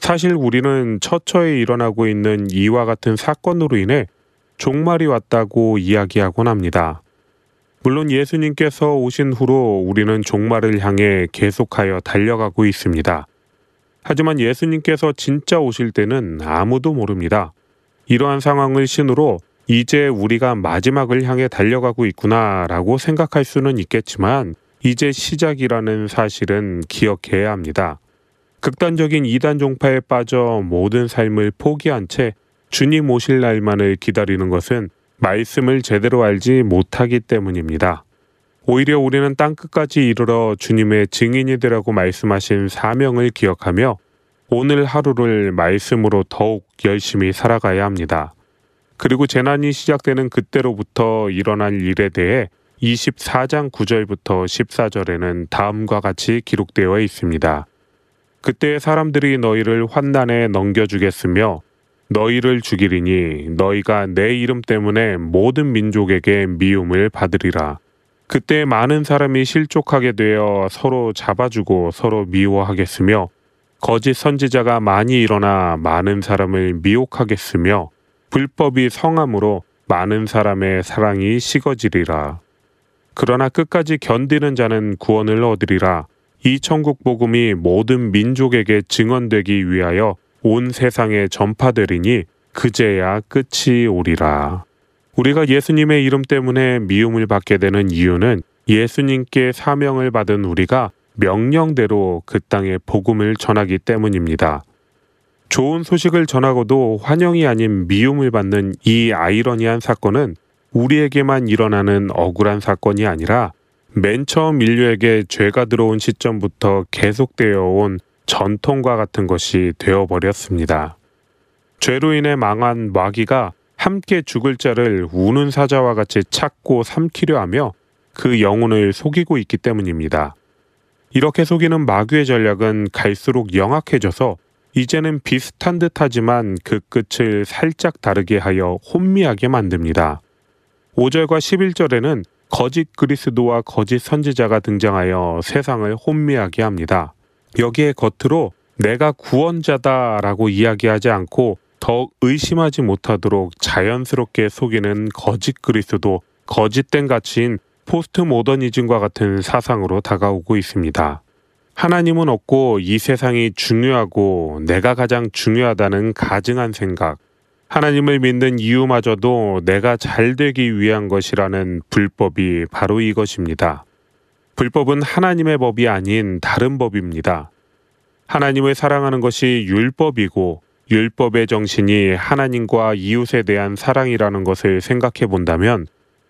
사실 우리는 처처에 일어나고 있는 이와 같은 사건으로 인해 종말이 왔다고 이야기하곤 합니다. 물론 예수님께서 오신 후로 우리는 종말을 향해 계속하여 달려가고 있습니다. 하지만 예수님께서 진짜 오실 때는 아무도 모릅니다. 이러한 상황을 신으로 이제 우리가 마지막을 향해 달려가고 있구나라고 생각할 수는 있겠지만 이제 시작이라는 사실은 기억해야 합니다. 극단적인 이단 종파에 빠져 모든 삶을 포기한 채 주님 오실 날만을 기다리는 것은 말씀을 제대로 알지 못하기 때문입니다. 오히려 우리는 땅 끝까지 이르러 주님의 증인이 되라고 말씀하신 사명을 기억하며 오늘 하루를 말씀으로 더욱 열심히 살아가야 합니다. 그리고 재난이 시작되는 그때로부터 일어날 일에 대해 24장 9절부터 14절에는 다음과 같이 기록되어 있습니다. 그때 사람들이 너희를 환난에 넘겨주겠으며 너희를 죽이리니 너희가 내 이름 때문에 모든 민족에게 미움을 받으리라. 그때 많은 사람이 실족하게 되어 서로 잡아주고 서로 미워하겠으며 거짓 선지자가 많이 일어나 많은 사람을 미혹하겠으며 불법이 성함으로 많은 사람의 사랑이 식어지리라. 그러나 끝까지 견디는 자는 구원을 얻으리라. 이 천국 복음이 모든 민족에게 증언되기 위하여 온 세상에 전파되리니 그제야 끝이 오리라. 우리가 예수님의 이름 때문에 미움을 받게 되는 이유는 예수님께 사명을 받은 우리가 명령대로 그 땅에 복음을 전하기 때문입니다. 좋은 소식을 전하고도 환영이 아닌 미움을 받는 이 아이러니한 사건은 우리에게만 일어나는 억울한 사건이 아니라 맨 처음 인류에게 죄가 들어온 시점부터 계속되어 온 전통과 같은 것이 되어버렸습니다. 죄로 인해 망한 마귀가 함께 죽을 자를 우는 사자와 같이 찾고 삼키려 하며 그 영혼을 속이고 있기 때문입니다. 이렇게 속이는 마귀의 전략은 갈수록 영악해져서 이제는 비슷한 듯 하지만 그 끝을 살짝 다르게 하여 혼미하게 만듭니다. 5절과 11절에는 거짓 그리스도와 거짓 선지자가 등장하여 세상을 혼미하게 합니다. 여기에 겉으로 내가 구원자다라고 이야기하지 않고 더 의심하지 못하도록 자연스럽게 속이는 거짓 그리스도, 거짓된 가치인 포스트 모더니즘과 같은 사상으로 다가오고 있습니다. 하나님은 없고 이 세상이 중요하고 내가 가장 중요하다는 가증한 생각, 하나님을 믿는 이유마저도 내가 잘 되기 위한 것이라는 불법이 바로 이것입니다. 불법은 하나님의 법이 아닌 다른 법입니다. 하나님을 사랑하는 것이 율법이고 율법의 정신이 하나님과 이웃에 대한 사랑이라는 것을 생각해 본다면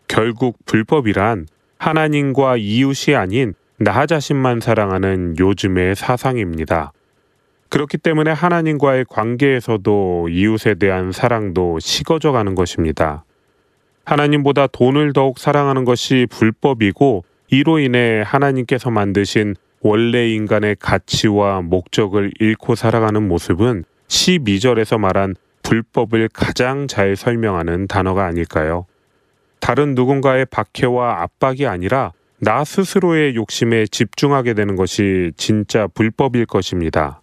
결국 불법이란 하나님과 이웃이 아닌 나 자신만 사랑하는 요즘의 사상입니다. 그렇기 때문에 하나님과의 관계에서도 이웃에 대한 사랑도 식어져 가는 것입니다. 하나님보다 돈을 더욱 사랑하는 것이 불법이고 이로 인해 하나님께서 만드신 원래 인간의 가치와 목적을 잃고 살아가는 모습은 12절에서 말한 불법을 가장 잘 설명하는 단어가 아닐까요? 다른 누군가의 박해와 압박이 아니라 나 스스로의 욕심에 집중하게 되는 것이 진짜 불법일 것입니다.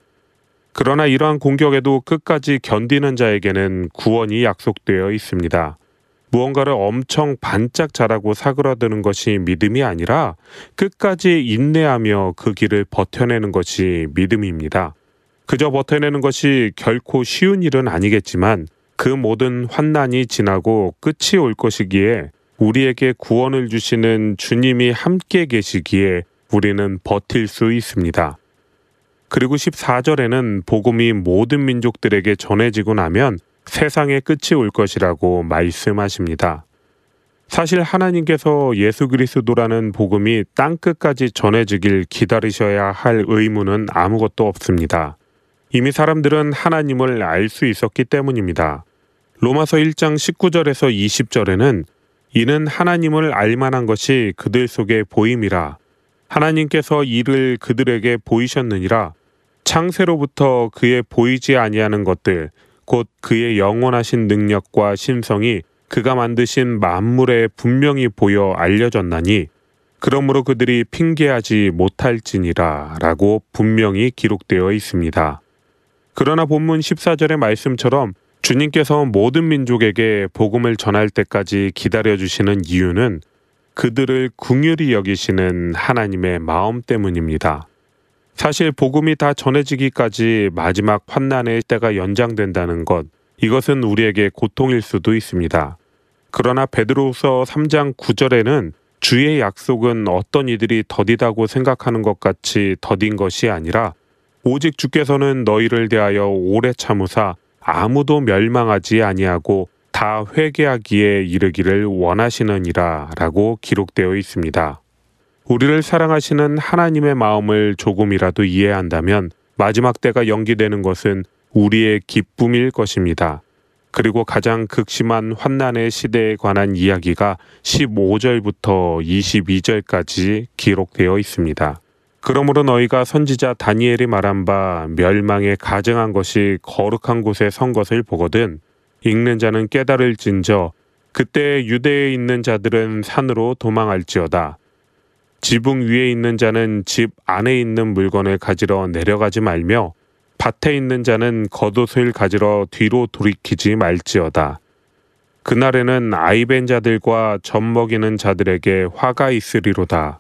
그러나 이러한 공격에도 끝까지 견디는 자에게는 구원이 약속되어 있습니다. 무언가를 엄청 반짝 잘하고 사그라드는 것이 믿음이 아니라 끝까지 인내하며 그 길을 버텨내는 것이 믿음입니다. 그저 버텨내는 것이 결코 쉬운 일은 아니겠지만 그 모든 환난이 지나고 끝이 올 것이기에 우리에게 구원을 주시는 주님이 함께 계시기에 우리는 버틸 수 있습니다. 그리고 14절에는 복음이 모든 민족들에게 전해지고 나면 세상의 끝이 올 것이라고 말씀하십니다. 사실 하나님께서 예수 그리스도라는 복음이 땅 끝까지 전해지길 기다리셔야 할 의무는 아무것도 없습니다. 이미 사람들은 하나님을 알 수 있었기 때문입니다. 로마서 1장 19절에서 20절에는 이는 하나님을 알 만한 것이 그들 속에 보임이라 하나님께서 이를 그들에게 보이셨느니라 창세로부터 그의 보이지 아니하는 것들 곧 그의 영원하신 능력과 신성이 그가 만드신 만물에 분명히 보여 알려졌나니 그러므로 그들이 핑계하지 못할지니라 라고 분명히 기록되어 있습니다. 그러나 본문 14절의 말씀처럼 주님께서 모든 민족에게 복음을 전할 때까지 기다려 주시는 이유는 그들을 궁휼히 여기시는 하나님의 마음 때문입니다. 사실 복음이 다 전해지기까지 마지막 환난의 때가 연장된다는 것, 이것은 우리에게 고통일 수도 있습니다. 그러나 베드로서 3장 9절에는 주의 약속은 어떤 이들이 더디다고 생각하는 것 같이 더딘 것이 아니라 오직 주께서는 너희를 대하여 오래 참으사 아무도 멸망하지 아니하고 다 회개하기에 이르기를 원하시느니라 라고 기록되어 있습니다. 우리를 사랑하시는 하나님의 마음을 조금이라도 이해한다면 마지막 때가 연기되는 것은 우리의 기쁨일 것입니다. 그리고 가장 극심한 환난의 시대에 관한 이야기가 15절부터 22절까지 기록되어 있습니다. 그러므로 너희가 선지자 다니엘이 말한 바 멸망에 가증한 것이 거룩한 곳에 선 것을 보거든 읽는 자는 깨달을진저 그때 유대에 있는 자들은 산으로 도망할지어다 지붕 위에 있는 자는 집 안에 있는 물건을 가지러 내려가지 말며 밭에 있는 자는 겉옷을 가지러 뒤로 돌이키지 말지어다. 그날에는 아이벤 자들과 젖 먹이는 자들에게 화가 있으리로다.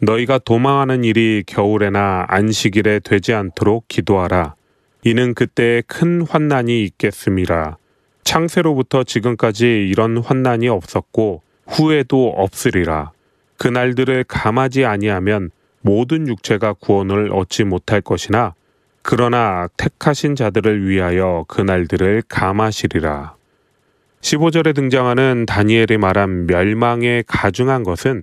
너희가 도망하는 일이 겨울에나 안식일에 되지 않도록 기도하라. 이는 그때 큰 환난이 있겠음이라. 창세로부터 지금까지 이런 환난이 없었고 후에도 없으리라. 그날들을 감하지 아니하면 모든 육체가 구원을 얻지 못할 것이나 그러나 택하신 자들을 위하여 그날들을 감하시리라. 15절에 등장하는 다니엘이 말한 멸망에 가중한 것은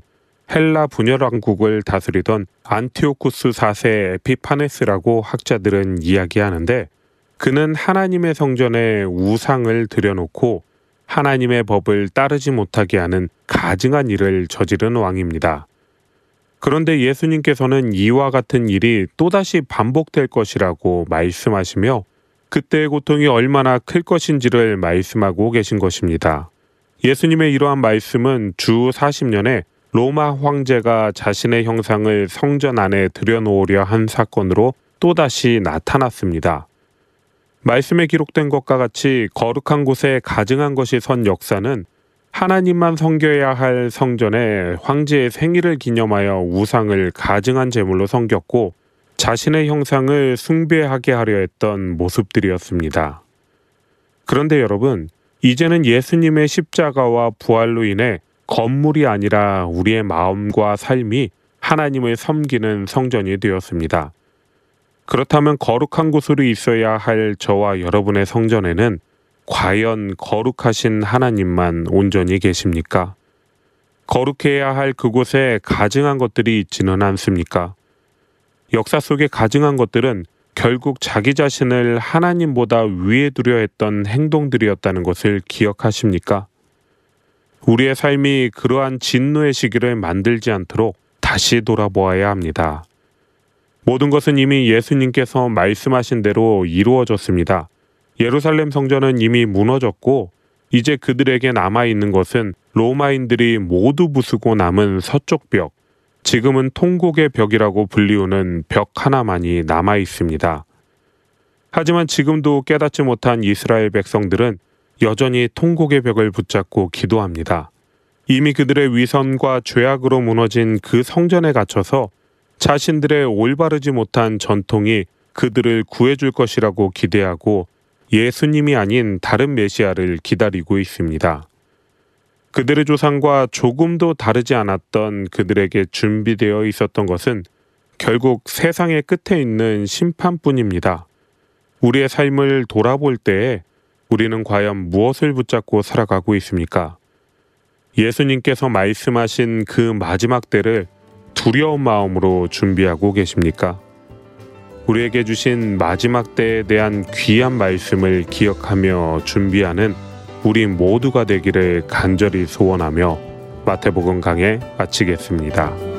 헬라 분열 왕국을 다스리던 안티오쿠스 4세 에피파네스라고 학자들은 이야기하는데 그는 하나님의 성전에 우상을 들여놓고 하나님의 법을 따르지 못하게 하는 가증한 일을 저지른 왕입니다. 그런데 예수님께서는 이와 같은 일이 또다시 반복될 것이라고 말씀하시며 그때의 고통이 얼마나 클 것인지를 말씀하고 계신 것입니다. 예수님의 이러한 말씀은 주 40년에 로마 황제가 자신의 형상을 성전 안에 들여놓으려 한 사건으로 또다시 나타났습니다. 말씀에 기록된 것과 같이 거룩한 곳에 가증한 것이 선 역사는 하나님만 섬겨야 할 성전에 황제의 생일을 기념하여 우상을 가증한 제물로 섬겼고 자신의 형상을 숭배하게 하려 했던 모습들이었습니다. 그런데 여러분, 이제는 예수님의 십자가와 부활로 인해 건물이 아니라 우리의 마음과 삶이 하나님을 섬기는 성전이 되었습니다. 그렇다면 거룩한 곳으로 있어야 할 저와 여러분의 성전에는 과연 거룩하신 하나님만 온전히 계십니까? 거룩해야 할 그곳에 가증한 것들이 있지는 않습니까? 역사 속에 가증한 것들은 결국 자기 자신을 하나님보다 위에 두려 했던 행동들이었다는 것을 기억하십니까? 우리의 삶이 그러한 진노의 시기를 만들지 않도록 다시 돌아보아야 합니다. 모든 것은 이미 예수님께서 말씀하신 대로 이루어졌습니다. 예루살렘 성전은 이미 무너졌고 이제 그들에게 남아 있는 것은 로마인들이 모두 부수고 남은 서쪽 벽, 지금은 통곡의 벽이라고 불리우는 벽 하나만이 남아 있습니다. 하지만 지금도 깨닫지 못한 이스라엘 백성들은 여전히 통곡의 벽을 붙잡고 기도합니다. 이미 그들의 위선과 죄악으로 무너진 그 성전에 갇혀서 자신들의 올바르지 못한 전통이 그들을 구해줄 것이라고 기대하고 예수님이 아닌 다른 메시아를 기다리고 있습니다. 그들의 조상과 조금도 다르지 않았던 그들에게 준비되어 있었던 것은 결국 세상의 끝에 있는 심판뿐입니다. 우리의 삶을 돌아볼 때에 우리는 과연 무엇을 붙잡고 살아가고 있습니까? 예수님께서 말씀하신 그 마지막 때를 두려운 마음으로 준비하고 계십니까? 우리에게 주신 마지막 때에 대한 귀한 말씀을 기억하며 준비하는 우리 모두가 되기를 간절히 소원하며 마태복음 강해 마치겠습니다.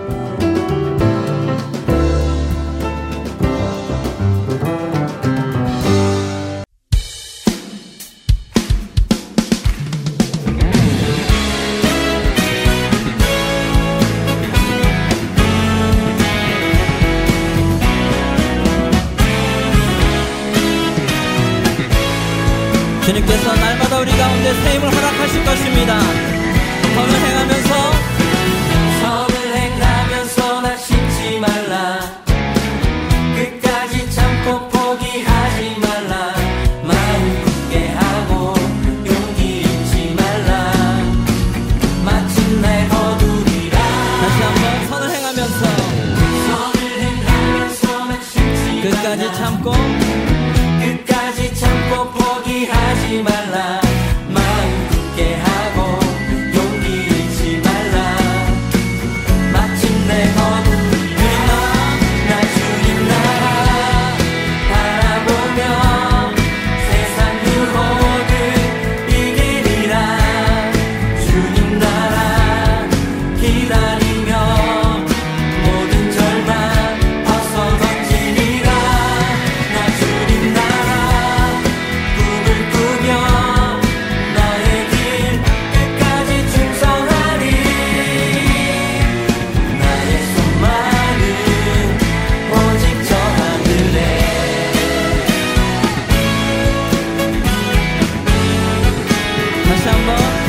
number.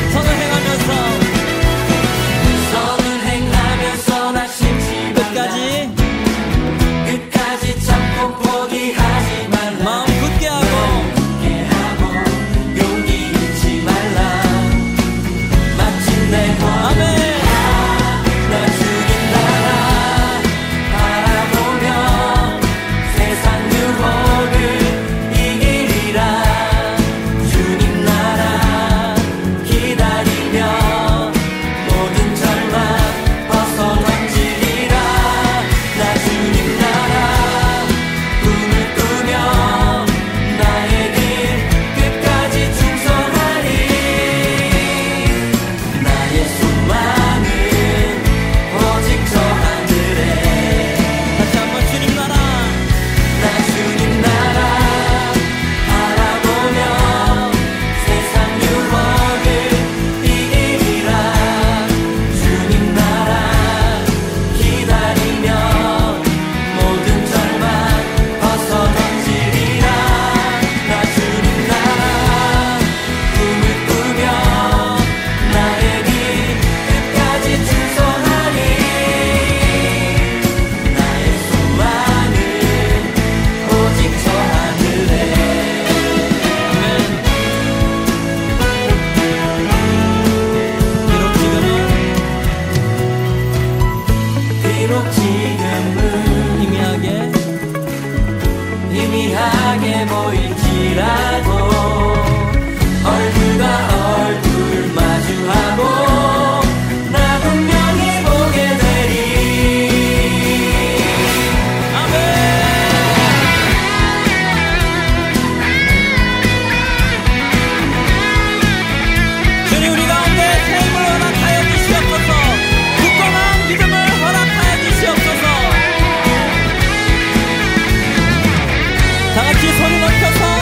look for